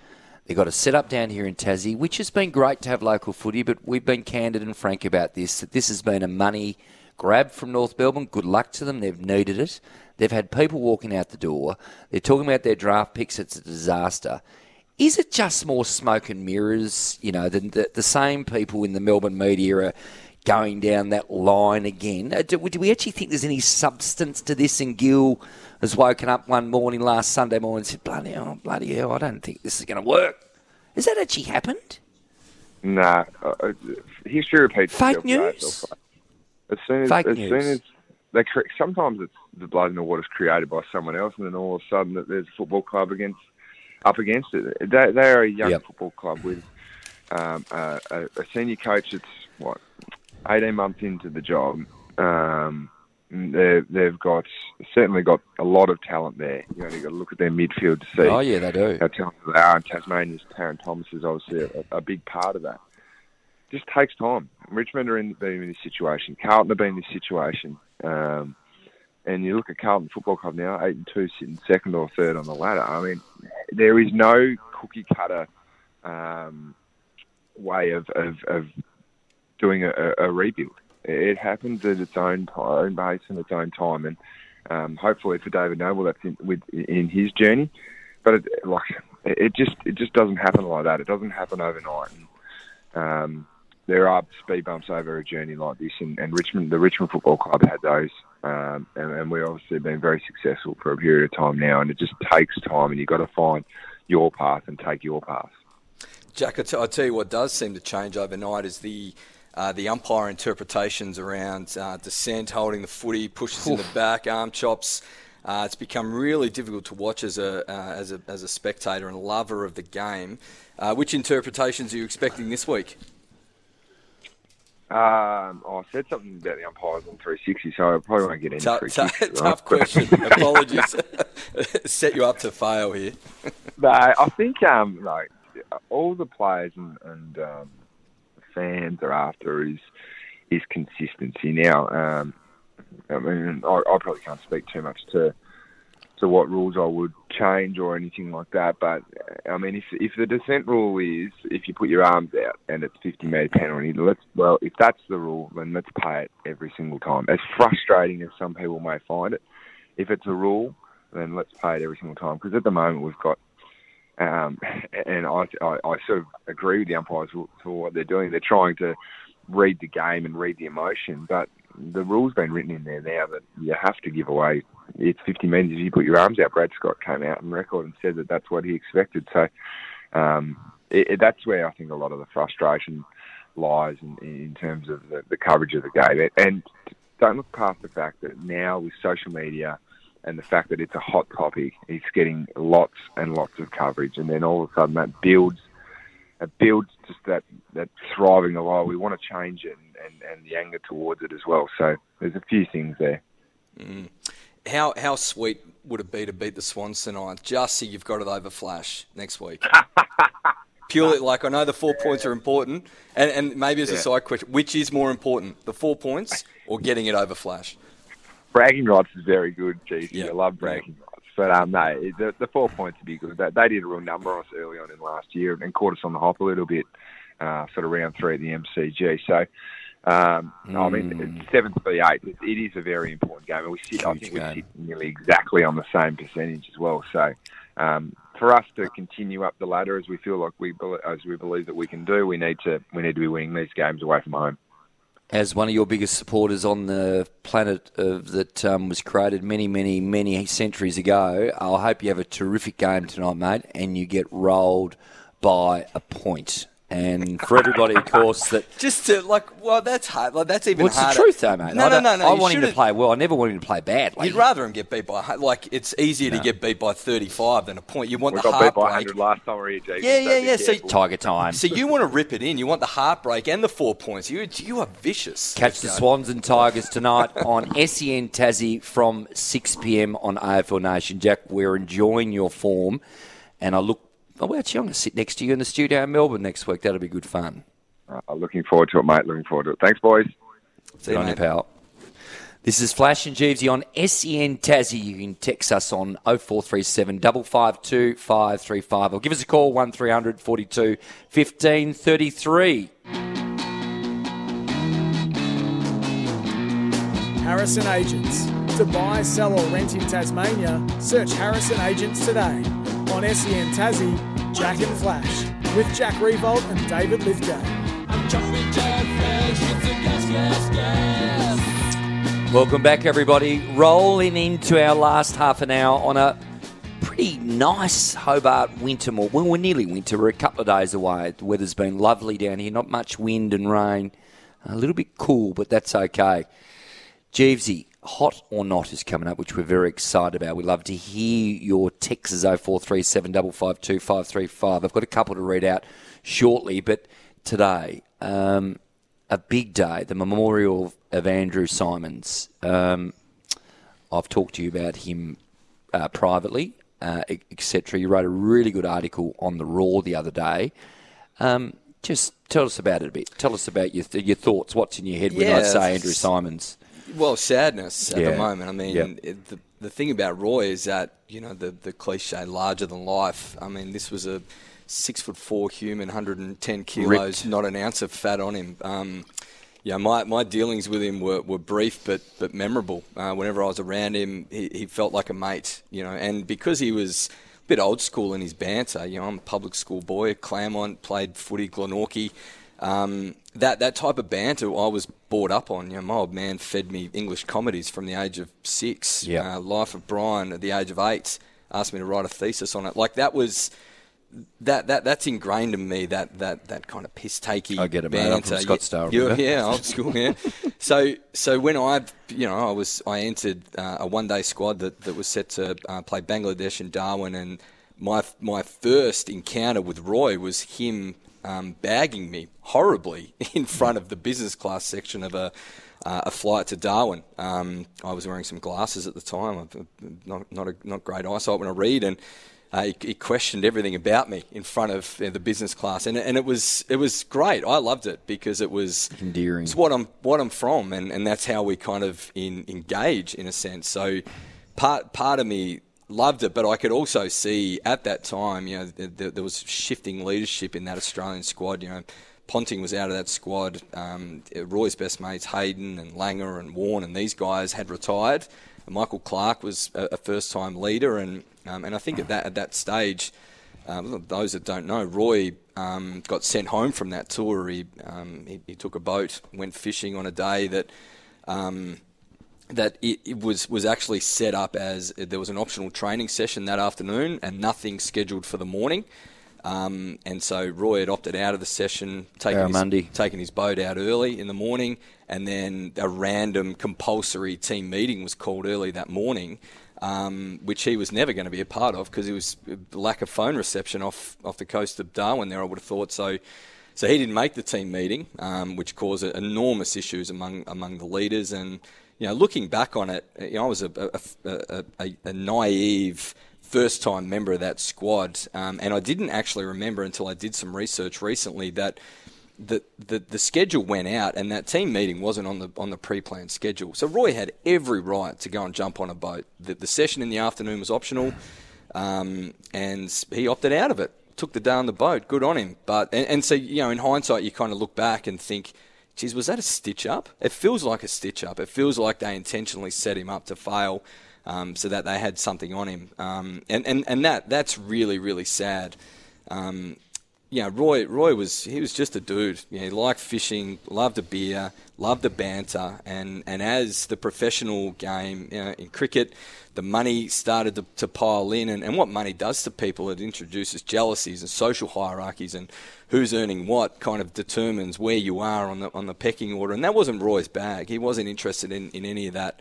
They've got a setup down here in Tassie, which has been great to have local footy, but we've been candid and frank about this. That this has been a money grab from North Melbourne. Good luck to them. They've needed it. They've had people walking out the door. They're talking about their draft picks. It's a disaster. Is it just more smoke and mirrors? You know, the, the, the same people in the Melbourne media are going down that line again. Uh, Do, do we actually think there's any substance to this? And Gill has woken up one morning last Sunday morning and said, "Bloody hell, bloody hell! I don't think this is going to work." Has that actually happened? Nah, uh, uh, history repeats Fake itself. news? mate. As soon as, Fake as news. soon as they cre- sometimes it's the blood in the water is created by someone else, and then all of a sudden that there's a football club against up against it. They, they are a young Yep. football club with um, a, a, a senior coach that's what eighteen months into the job. Um, they they've got certainly got a lot of talent there. You only got to look at their midfield to see. Oh, yeah, they do. How talented they are. And Tasmania's Tarryn Thomas is obviously a, a big part of that. Just takes time. Richmond are in, been in this situation. Carlton have been in this situation. Um, and you look at Carlton Football Club now, eight and two, sitting second or third on the ladder. I mean, there is no cookie cutter um, way of, of, of doing a, a rebuild. It happens at its own own pace and its own time, and um, hopefully for David Noble, that's in, with in his journey. But it, like, it just it just doesn't happen like that. It doesn't happen overnight. And, um, there are speed bumps over a journey like this, and, and Richmond, the Richmond Football Club had those, um, and, and we've obviously been very successful for a period of time now. And it just takes time, and you've got to find your path and take your path. Jack, I t- I tell you what does seem to change overnight is the uh, the umpire interpretations around uh, descent, holding the footy, pushes in the back, arm chops. Uh, it's become really difficult to watch as a uh, as a as a spectator and lover of the game. Uh, which interpretations are you expecting this week? Um, I said something about the umpires on 360, so I probably won't get into Tough, 360. tough, right? tough question. Apologies. Set you up to fail here. No, I think um, like all the players and, and um, fans are after is is consistency. Now, um, I mean, I, I probably can't speak too much to to what rules I would change or anything like that. But I mean, if if the descent rule is if you put your arms out and it's 50 metre penalty, let's well, if that's the rule, then let's pay it every single time. As frustrating as some people may find it, if it's a rule, then let's pay it every single time. Because at the moment we've got um, and I, I, I sort of agree with the umpires for, what they're doing. They're trying to read the game and read the emotion, but the rule's been written in there now that you have to give away. It's 50 metres if you put your arms out. Brad Scott came out on record and said that that's what he expected. So um, it, it, that's where I think a lot of the frustration lies in, in terms of the, the coverage of the game. And don't look past the fact that now with social media and the fact that it's a hot topic, it's getting lots and lots of coverage, and then all of a sudden that builds, it builds just that that thriving of oh we want to change it and, and, and the anger towards it as well. So there's a few things there. Mm. How how sweet would it be to beat the Swans tonight? Just so you've got it over Flash next week. Purely like I know the four points are important, and, and maybe as a side question, which is more important, the four points or getting it over Flash? Bragging rights is very good, GC. Yeah. I love bragging rights. But um, no, the, the four points would be good. They, they did a real number on us early on in last year and caught us on the hop a little bit, uh, sort of round three at the MCG. So, um, no, I mean, it's seven to eight. It, it is a very important game, and we sit. I Huge think we sit nearly exactly on the same percentage as well. So, um, for us to continue up the ladder as we feel like we as we believe that we can do, we need to we need to be winning these games away from home. As one of your biggest supporters on the planet of, that um, was created many, many, many centuries ago, I hope you have a terrific game tonight, mate, and you get rolled by a point. And for everybody, of course, that Just to like, well, that's hard. Like that's even well, it's the truth, though, mate. No, no, no, no. I want him to play well. I never want him to play badly. You'd rather him get beat by like it's easier No. to get beat by 35 than a point. You want We the got beat by heartbreak. 100 last time we were here, Jake. Yeah, yeah, yeah. So. Tiger time. so you want to rip it in. You want the heartbreak and the four points. You you are vicious. Catch the Let's. Swans and Tigers tonight on SEN Tassie from 6 p.m. on AFL Nation. Jack, we're enjoying your form, and I look. Oh, actually, I'm going to sit next to you in the studio in Melbourne next week. That'll be good fun. Uh, looking forward to it, mate. Looking forward to it. Thanks, boys. See Good you, on you, mate. pal. This is Flash and Geevesy on SEN Tassie. You can text us on 0437 552 535 or give us a call 1300 42 15 33. Harrison Agents. To buy, sell, or rent in Tasmania, search Harrison Agents today. On SEN Tassie, Jack and Flash. With Jack Riewoldt and David Lithgow. Welcome back, everybody. Rolling into our last half an hour on a pretty nice Hobart winter morning. Well, we're nearly winter. We're a couple of days away. The weather's been lovely down here. Not much wind and rain. A little bit cool, but that's okay. Geevesy, hot or not is coming up, which we're very excited about. We'd love to hear your texts 0437 552 535. I've got a couple to read out shortly, but today, um, a big day, the memorial of, Andrew Symonds. Um, I've talked to you about him uh, privately, uh, etc. You wrote a really good article on the Roar the other day. Um, just tell us about it a bit. Tell us about your th- your thoughts. What's in your head when I say Andrew Symonds? Well, sadness at Yeah. the moment. I mean, Yep. it, the the thing about Roy is that you know the the cliche larger than life. I mean, this was a six foot four human, 110 kilos, Ripped. not an ounce of fat on him. Um, yeah, my, my dealings with him were, were brief but but memorable. Uh, whenever I was around him, he, he felt like a mate, you know. And because he was a bit old school in his banter, you know, I'm a public school boy, Claremont, played footy, Glenorchy. Um, that that type of banter I was brought up on. You know, my old man fed me English comedies from the age of six. Uh, Life of Brian at the age of eight. Asked me to write a thesis on it. Like that was that that that's ingrained in me. That that that kind of piss takey. I get it, mate. I'm from banter. Scottsdale, Yeah, remember? yeah, old school. Yeah. so so when I you know I was I entered uh, a one day squad that, that was set to uh, play Bangladesh and Darwin, and my my first encounter with Roy was him um, bagging me horribly in front of the business class section of a. Uh, a flight to Darwin. Um, I was wearing some glasses at the time. Not not a, not great eyesight when I read, and uh, he, he questioned everything about me in front of uh, the business class, and and it was it was great. I loved it because it was Endearing. It's what I'm what I'm from, and, and that's how we kind of in, engage in a sense. So part part of me loved it, but I could also see at that time, you know, there, there was shifting leadership in that Australian squad. You know. Ponting was out of that squad. Um, Roy's best mates, Hayden and Langer and Warren, and these guys had retired. And Michael Clarke was a, a first-time leader, and um, and I think at that at that stage, um, those that don't know, Roy um, got sent home from that tour. He, um, he he took a boat, went fishing on a day that. Um, that it, it was was actually set up as there was an optional training session that afternoon and nothing scheduled for the morning. Um, and so Roy had opted out of the session, taking his, taking his boat out early in the morning, and then a random compulsory team meeting was called early that morning, um, which he was never going to be a part of because it was lack of phone reception off off the coast of Darwin. There, I would have thought so. So he didn't make the team meeting, um, which caused enormous issues among among the leaders. And you know, looking back on it, you know, I was a, a, a, a, naive first time member of that squad, um, and I didn't actually remember until I did some research recently that. The, the, the schedule went out and that team meeting wasn't on the on the pre-planned schedule. So Roy had every right to go and jump on a boat. The, the session in the afternoon was optional, um, and he opted out of it. Took the day on the boat. Good on him. But and, and so you know, in hindsight, you kind of look back and think, "Geez, was that a stitch up?" It feels like a stitch up. It feels like they intentionally set him up to fail, um, so that they had something on him. Um, and and and that that's really really sad. Um, Roy Roy was he was just a dude. You know, he liked fishing, loved a beer, loved the banter, and, and as the professional game you know, in cricket, the money started to, to pile in, and, and what money does to people, it introduces jealousies and social hierarchies, and who's earning what kind of determines where you are on the on the pecking order. And that wasn't Roy's bag. He wasn't interested in, in any of that.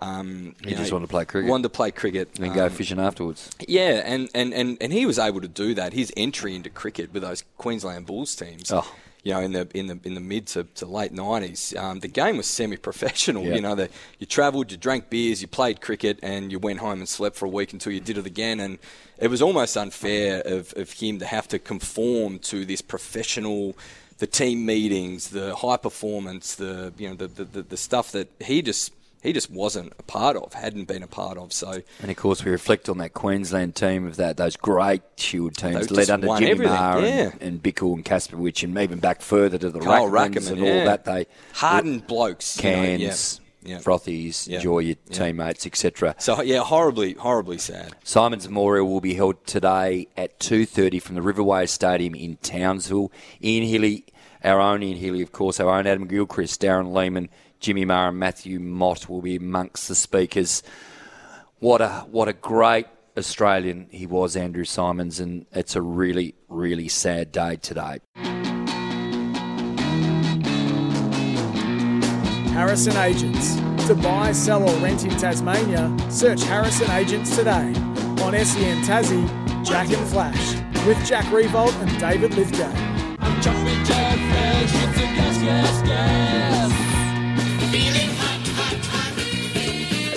Um, He just know, wanted to play cricket. Wanted to play cricket And then go um, fishing afterwards. yeah, and, and, and, and he was able to do that. His entry into cricket with those Queensland Bulls teams, Oh. You know, in the in the in the mid to, to late nineties, um, the game was semi-professional. Yeah. You know, the, you travelled, you drank beers, you played cricket, and you went home and slept for a week until you did it again. And it was almost unfair of, of him to have to conform to this professional. The team meetings, the high performance, the you know the, the, the, the stuff that he just he just wasn't a part of, hadn't been a part of. So And of course, we reflect on that Queensland team of that those great Shield teams led under Jimmy everything, Maher yeah. and, and Bichel and Kasprowicz, and even back further to the Carl Rackemanns and yeah. all that. They hardened blokes, you know, yeah. cans, Yeah. frothies, Yeah. enjoy your Yeah. teammates, etc. So yeah, horribly, horribly sad. Symonds' Memorial will be held today at 2.30 from the Riverway Stadium in Townsville. Ian Healy, our own Ian Healy, of course, our own Adam Gilchrist, Darren Lehmann, Jimmy Maher and Matthew Mott will be amongst the speakers. What a, what a great Australian he was, Andrew Symonds, and it's a really, really sad day today. Harrison Agents. To buy, sell, or rent in Tasmania, search Harrison Agents today. On SEN Tassie, Jack and Flash. With Jack Riewoldt and David Lithgow.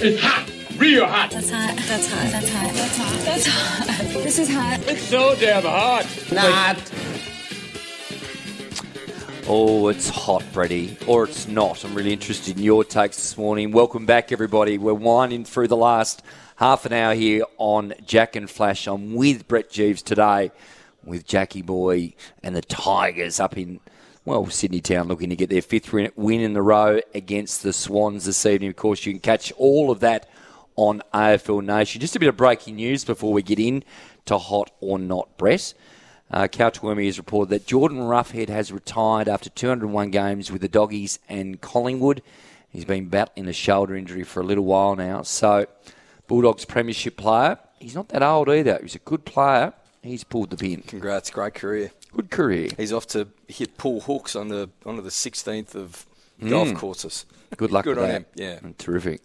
It's hot, real hot. That's hot. That's hot. That's hot. That's hot. That's hot. This is hot. It's so damn hot. Not. Oh, it's hot, Freddie, or it's not. I'm really interested in your takes this morning. Welcome back, everybody. We're winding through the last half an hour here on Jack and Flash. I'm with Brett Geeves today, with Jackie Boy and the Tigers up in, well, Sydney Town looking to get their fifth win in the row against the Swans this evening. Of course, you can catch all of that on AFL Nation. Just a bit of breaking news before we get in to hot or not, Brett. Uh, Couch has reported that Jordan Roughead has retired after 201 games with the Doggies and Collingwood. He's been battling a shoulder injury for a little while now. So, Bulldogs premiership player. He's not that old either. He's a good player. He's pulled the pin. Congrats, great career. Good career. He's off to hit pool hooks on the onto the 16th of Mm. golf courses. Good luck Good with on that. him. Yeah. Mm, Terrific.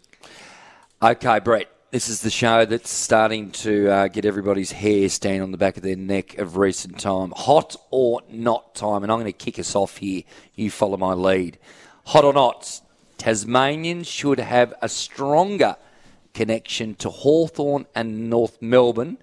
Okay, Brett. This is the show that's starting to uh, get everybody's hair stand on the back of their neck of recent time. Hot or not time, and I'm going to kick us off here. You follow my lead. Hot or not, Tasmanians should have a stronger connection to Hawthorn and North Melbourne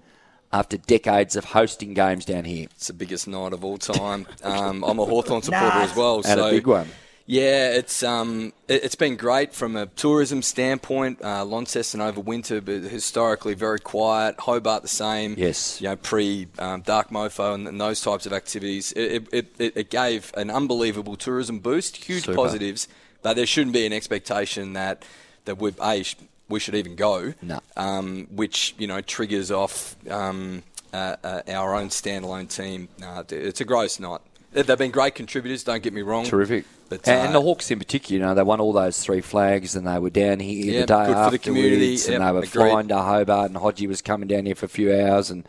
after decades of hosting games down here. It's the biggest night of all time. Um, I'm a Hawthorn supporter as well. And so a big one. Yeah, it's um, it, it's been great from a tourism standpoint. Uh, Launceston over winter, but historically very quiet. Hobart the same. Yes. You know, pre um, Dark Mofo and, and those types of activities. It, it, it, it gave an unbelievable tourism boost. Huge Super. positives, but there shouldn't be an expectation that that we a sh- we should even go. No. Um, which you know triggers off um, uh, uh, our own standalone team. It's a gross night. They've been great contributors. Don't get me wrong. Terrific. But, and uh, the Hawks in particular, you know, they won all those three flags and they were down here Yeah, the day good for the community. and Yep, they were agreed. flying to Hobart and Hodgie was coming down here for a few hours and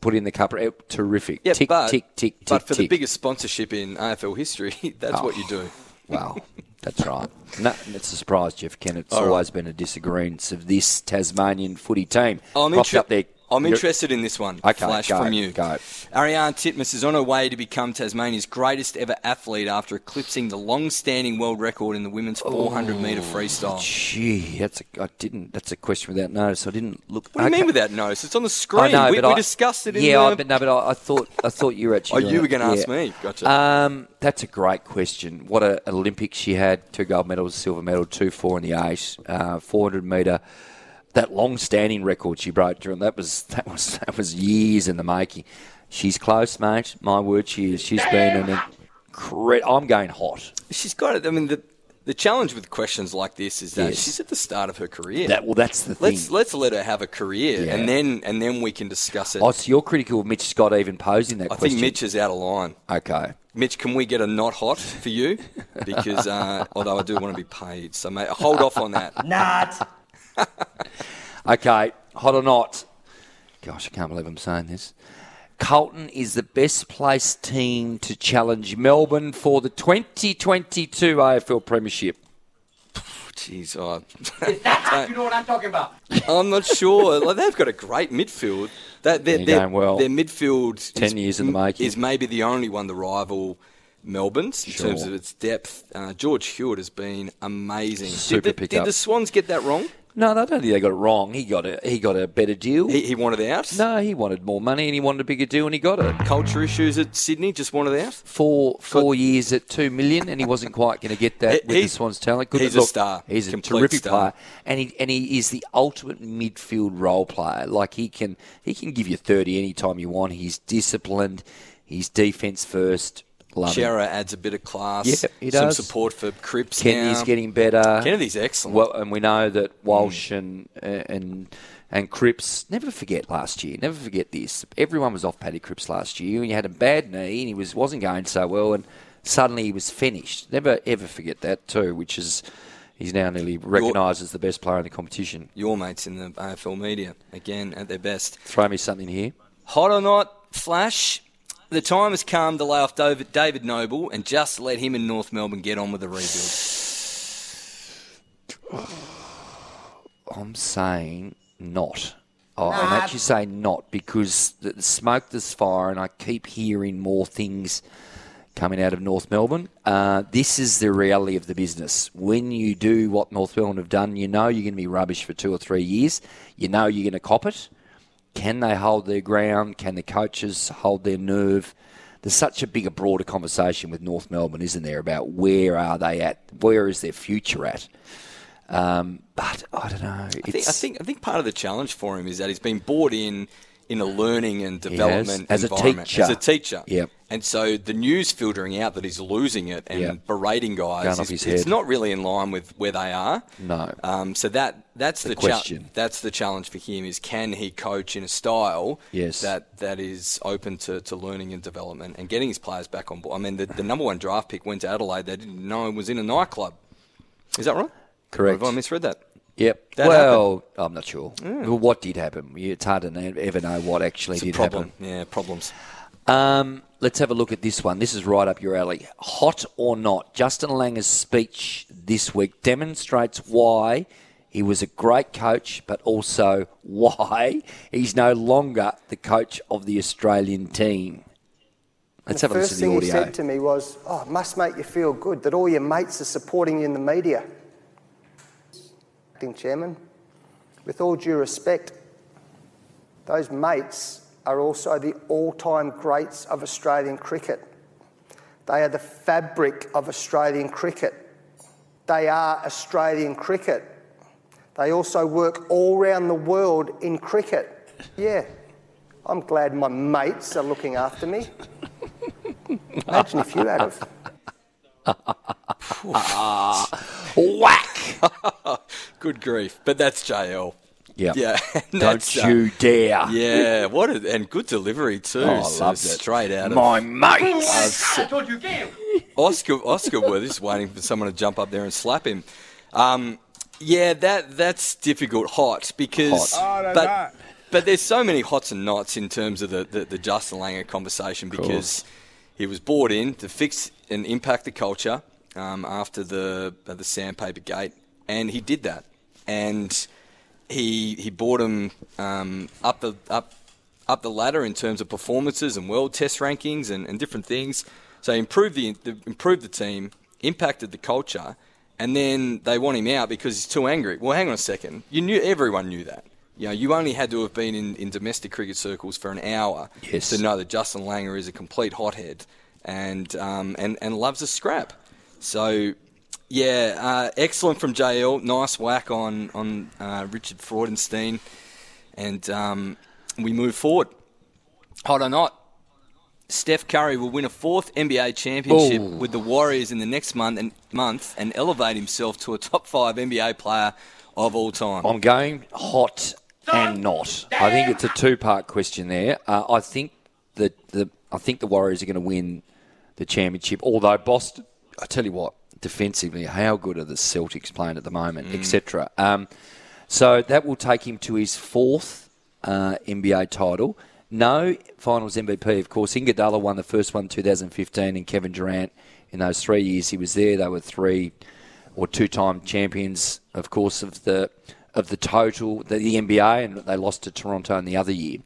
put in the cup. It- Terrific. Yeah, tick, but, tick, tick, but tick, for the biggest sponsorship in AFL history, that's Oh. what you do. Wow, that's right. No, it's a surprise, Jeff Kennett's All right. always been a disagreement of this Tasmanian footy team. I'm, Propped inter- up there. I'm interested in this one. Okay, Flash go, from you. go. Ariarne Titmus is on her way to become Tasmania's greatest ever athlete after eclipsing the long-standing world record in the women's 400 metre freestyle. Gee, that's a, I didn't. That's a question without notice. I didn't look. What do you okay. mean without notice? It's on the screen. I know, we, but we I- discussed it in yeah, the... I, but no, but I, I thought I thought you were actually. Oh, you were gonna ask Yeah. me. Gotcha. Um, that's a great question. What a Olympics she had: two gold medals, silver medal, two four in the eight, uh, four hundred meter. That long-standing record she broke during that was that was that was years in the making. She's close, mate. My word, she is. She's been an incredible. I'm going hot. She's got it. I mean, the, the challenge with questions like this is that Yes. she's at the start of her career. That well, that's the let's thing. let's let her have a career, Yeah. and then and then we can discuss it. Oh, so you're critical of Mitch Scott even posing that I question? think Mitch is out of line. Okay. Mitch, can we get a not hot for you? Because uh, although I do want to be paid, so mate, hold off on that. Not. Okay, hot or not? Gosh, I can't believe I'm saying this. Carlton is the best placed team to challenge Melbourne for the 2022 AFL Premiership. Jeez, oh, You know what I'm talking about. I'm not sure. Like, they've got a great midfield. That their, They're going well. Their midfield 10 is, years in the making. is maybe the only one to rival Melbourne's in Sure. terms of its depth. Uh, George Hewett has been amazing. Super did, the, pick did the Swans get that wrong? No, I don't think they got it wrong. He got a he got a better deal. He, he wanted out. no, he wanted more money and he wanted a bigger deal and he got it. Culture issues at Sydney just wanted out. Four four years at two million and he wasn't quite going to get that with the Swans talent. Good he's look, a star. He's a Complete terrific star. player, and he and he is the ultimate midfield role player. Like he can he can give you thirty anytime you want. He's disciplined. He's defense first. Love adds a bit of class. Yeah, he Some support for Cripps Kennedy's now. getting better. Kennedy's excellent. Well, and we know that mm. Walsh and and and Cripps. Never forget last year. Never forget this. Everyone was off Paddy Cripps last year. And he had a bad knee and he was wasn't going so well, and suddenly he was finished. Never ever forget that too. Which is he's now nearly recognised as the best player in the competition. Your mates in the AFL media again at their best. Throw me something here. Hot or not, Flash. The time has come to lay off David, David Noble and just let him and North Melbourne get on with the rebuild. I'm saying not. Oh, I'm actually saying not because the the smoke this fire, and I keep hearing more things coming out of North Melbourne. Uh, this is the reality of the business. When you do what North Melbourne have done, you know you're going to be rubbish for two or three years. You know you're going to cop it. Can they hold their ground? Can the coaches hold their nerve? There's such a bigger, broader conversation with North Melbourne, isn't there, about where are they at? Where is their future at? Um, but I don't know. I think, I think I think part of the challenge for him is that he's been brought in in a learning and development as a environment teacher. as a teacher. Yep. And so the news filtering out that he's losing it and Yep. berating guys, is, it's not really in line with where they are. No. Um, so that that's The the, cha- question. that's the challenge for him is can he coach in a style Yes. that that is open to, to learning and development and getting his players back on board. I mean, the, the number one draft pick went to Adelaide. They didn't know he was in a nightclub. Is that right? Correct. Or have I misread that? Yep. That well, I'm not sure. Well, what did happen? It's hard to ever know what actually It's a did problem. happen. Yeah, problems. Um, let's have a look at this one. This is right up your alley. Hot or not? Justin Langer's speech this week demonstrates why he was a great coach, but also why he's no longer the coach of the Australian team. Let's the have a first listen to thing the he said to me was, "Oh, it must make you feel good that all your mates are supporting you in the media." Acting chairman, with all due respect, those mates are also the all-time greats of Australian cricket. They are the fabric of Australian cricket. They are Australian cricket. They also work all around the world in cricket. Yeah, I'm glad my mates are looking after me. Imagine if you had. Whack! Good grief. But that's JL. Yep. Yeah. Don't that's, uh, you dare. Yeah, what a, and good delivery too. Oh, I so loved it. straight out of My mates. Uh, I told you again. Oscar Oscar Worthy just waiting for someone to jump up there and slap him. Um, yeah, that that's difficult. Hot because, Hot. Oh, no, but no. but there's so many hots and nots in terms of the, the, the Justin Langer conversation because he was brought in to fix and impact the culture um, after the uh, the sandpaper gate, and he did that. And he he brought him um, up the up up the ladder in terms of performances and world test rankings and, and different things. So he improved the, the improved the team, impacted the culture, and then they want him out because he's too angry. Well, hang on a second. You knew everyone knew that. You know, you only had to have been in, in domestic cricket circles for an hour Yes. to know that Justin Langer is a complete hothead and um, and and loves a scrap. So. Yeah, uh, excellent from JL. Nice whack on on uh, Richard Freudenstein, and um, we move forward. Hot or not? Steph Curry will win a fourth NBA championship Ooh. with the Warriors in the next month and month and elevate himself to a top five NBA player of all time. I'm going hot and not. I think it's a two-part question there. Uh, I think that the I think the Warriors are going to win the championship. Although Boston, I tell you what, defensively, how good are the Celtics playing at the moment, Mm. etc. Um, so that will take him to his fourth uh, NBA title. No Finals MVP, of course. Iguodala won the first one in 2015, and Kevin Durant in those three years he was there. They were three or two-time champions, of course, of the of the total the, the NBA, and they lost to Toronto in the other year.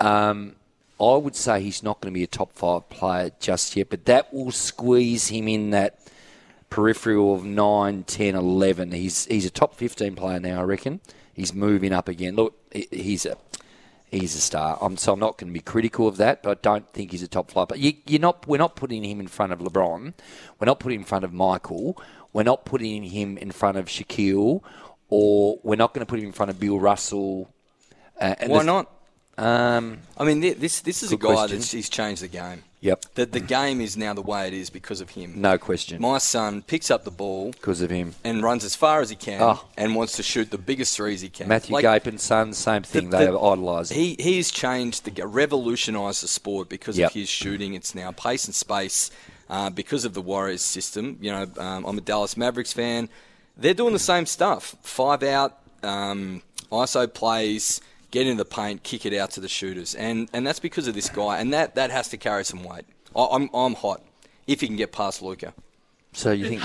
Um, I would say he's not going to be a top five player just yet, but that will squeeze him in that peripheral of 9, 10, 11. He's he's a top 15 player now, I reckon. He's moving up again. Look, he's a he's a star. I'm, so I'm not going to be critical of that, but I don't think he's a top five. But you, you're not. We're not putting him in front of LeBron. We're not putting him in front of Michael. We're not putting him in front of Shaquille, or we're not going to put him in front of Bill Russell. Uh, and Why not? Um, I mean, thi- this this is a guy question. that's he's changed the game. Yep. The, the game is now the way it is because of him. No question. My son picks up the ball Because of him. and runs as far as he can Oh. and wants to shoot the biggest threes he can. Matthew Like, Gapin's son, same thing. the- they the- have idolised him. He he's changed the revolutionised the sport because Yep. of his shooting. It's now pace and space uh, because of the Warriors system. You know, um, I'm a Dallas Mavericks fan. They're doing the same stuff. Five out, um, ISO plays, get in the paint, kick it out to the shooters, and and that's because of this guy. And that that has to carry some weight. I, I'm I'm hot if he can get past Luka. So you think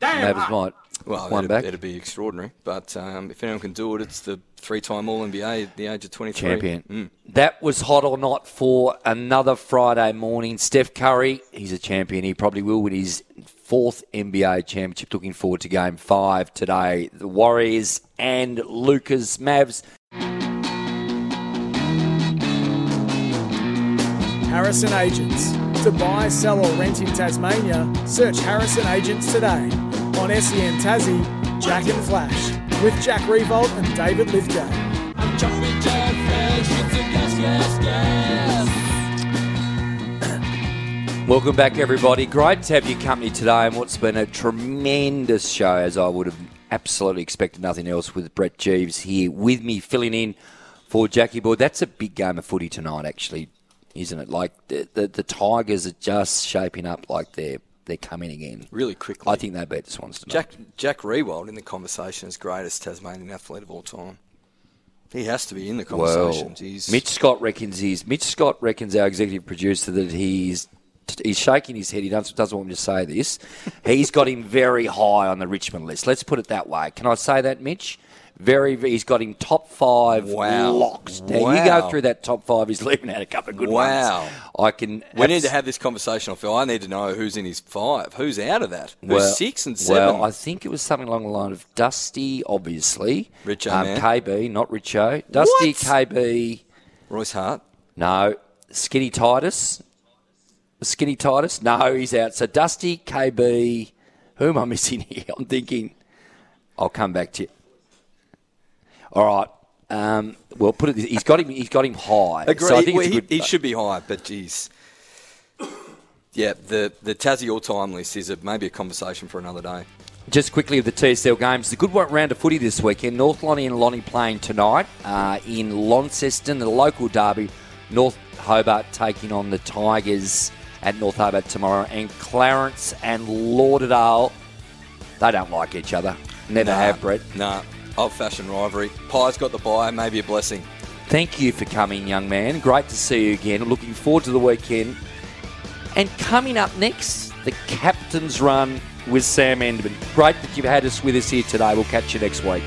Mavericks might Well, one it'd, back it'd be extraordinary. But um, if anyone can do it, it's the three-time All NBA at the age of 23. champion. Mm. That was hot or not for another Friday morning. Steph Curry, he's a champion. He probably will win his fourth NBA championship. Looking forward to Game Five today. The Warriors and Luka's Mavs. Harrison Agents. To buy, sell, or rent in Tasmania, search Harrison Agents today. On SEN Tassie, Jack and Flash. With Jack Riewoldt and David Lithgow. Welcome back, everybody. Great to have your company today and what's been a tremendous show, as I would have absolutely expected nothing else, with Brett Geeves here with me, filling in for Jackie Boyd. That's a big game of footy tonight, actually, isn't it? Like the the, the Tigers are just shaping up like they're they're coming again Really quickly. I think they beat the Swans tonight. Jack Jack Riewoldt in the conversation is greatest Tasmanian athlete of all time. He has to be in the conversation. Well, He's Mitch Scott reckons he's Mitch Scott reckons our executive producer that he's he's shaking his head. He doesn't, doesn't want me to say this. he's got him very high on the Richmond list. Let's put it that way. Can I say that, Mitch? Very, he's got him top five Wow. locks. Now you go through that top five. He's leaving out a couple of good Wow. ones. I can. we need to have this conversation. I feel I need to know who's in his five, who's out of that, who's Well- six and seven. Well, I think it was something along the line of Dusty, obviously. Richo, um. KB, not Richo. Dusty, What? KB. Royce Hart. No. Skinny Titus. Skinny Titus? No, he's out. So Dusty, KB. Who am I missing here? I'm thinking. I'll come back to you. All right. Um, well, put it. He's got him. He's got him high. Agree. So I think Well, he, he should be high, but geez. Yeah, the the Tassie all time list is a, maybe a conversation for another day. Just quickly, of the TSL games. The good one round of footy this weekend. North Lonnie and Lonnie playing tonight uh, in Launceston, the local derby. North Hobart taking on the Tigers at North Hobart tomorrow. And Clarence and Lauderdale, they don't like each other. Never Nah, have, Brett. Nah, old fashioned rivalry. Pie's got the bye, maybe a blessing. Thank you for coming, young man. Great to see you again. Looking forward to the weekend. And coming up next, the captain's run with Sam Endman. Great that you've had us with us here today. We'll catch you next week.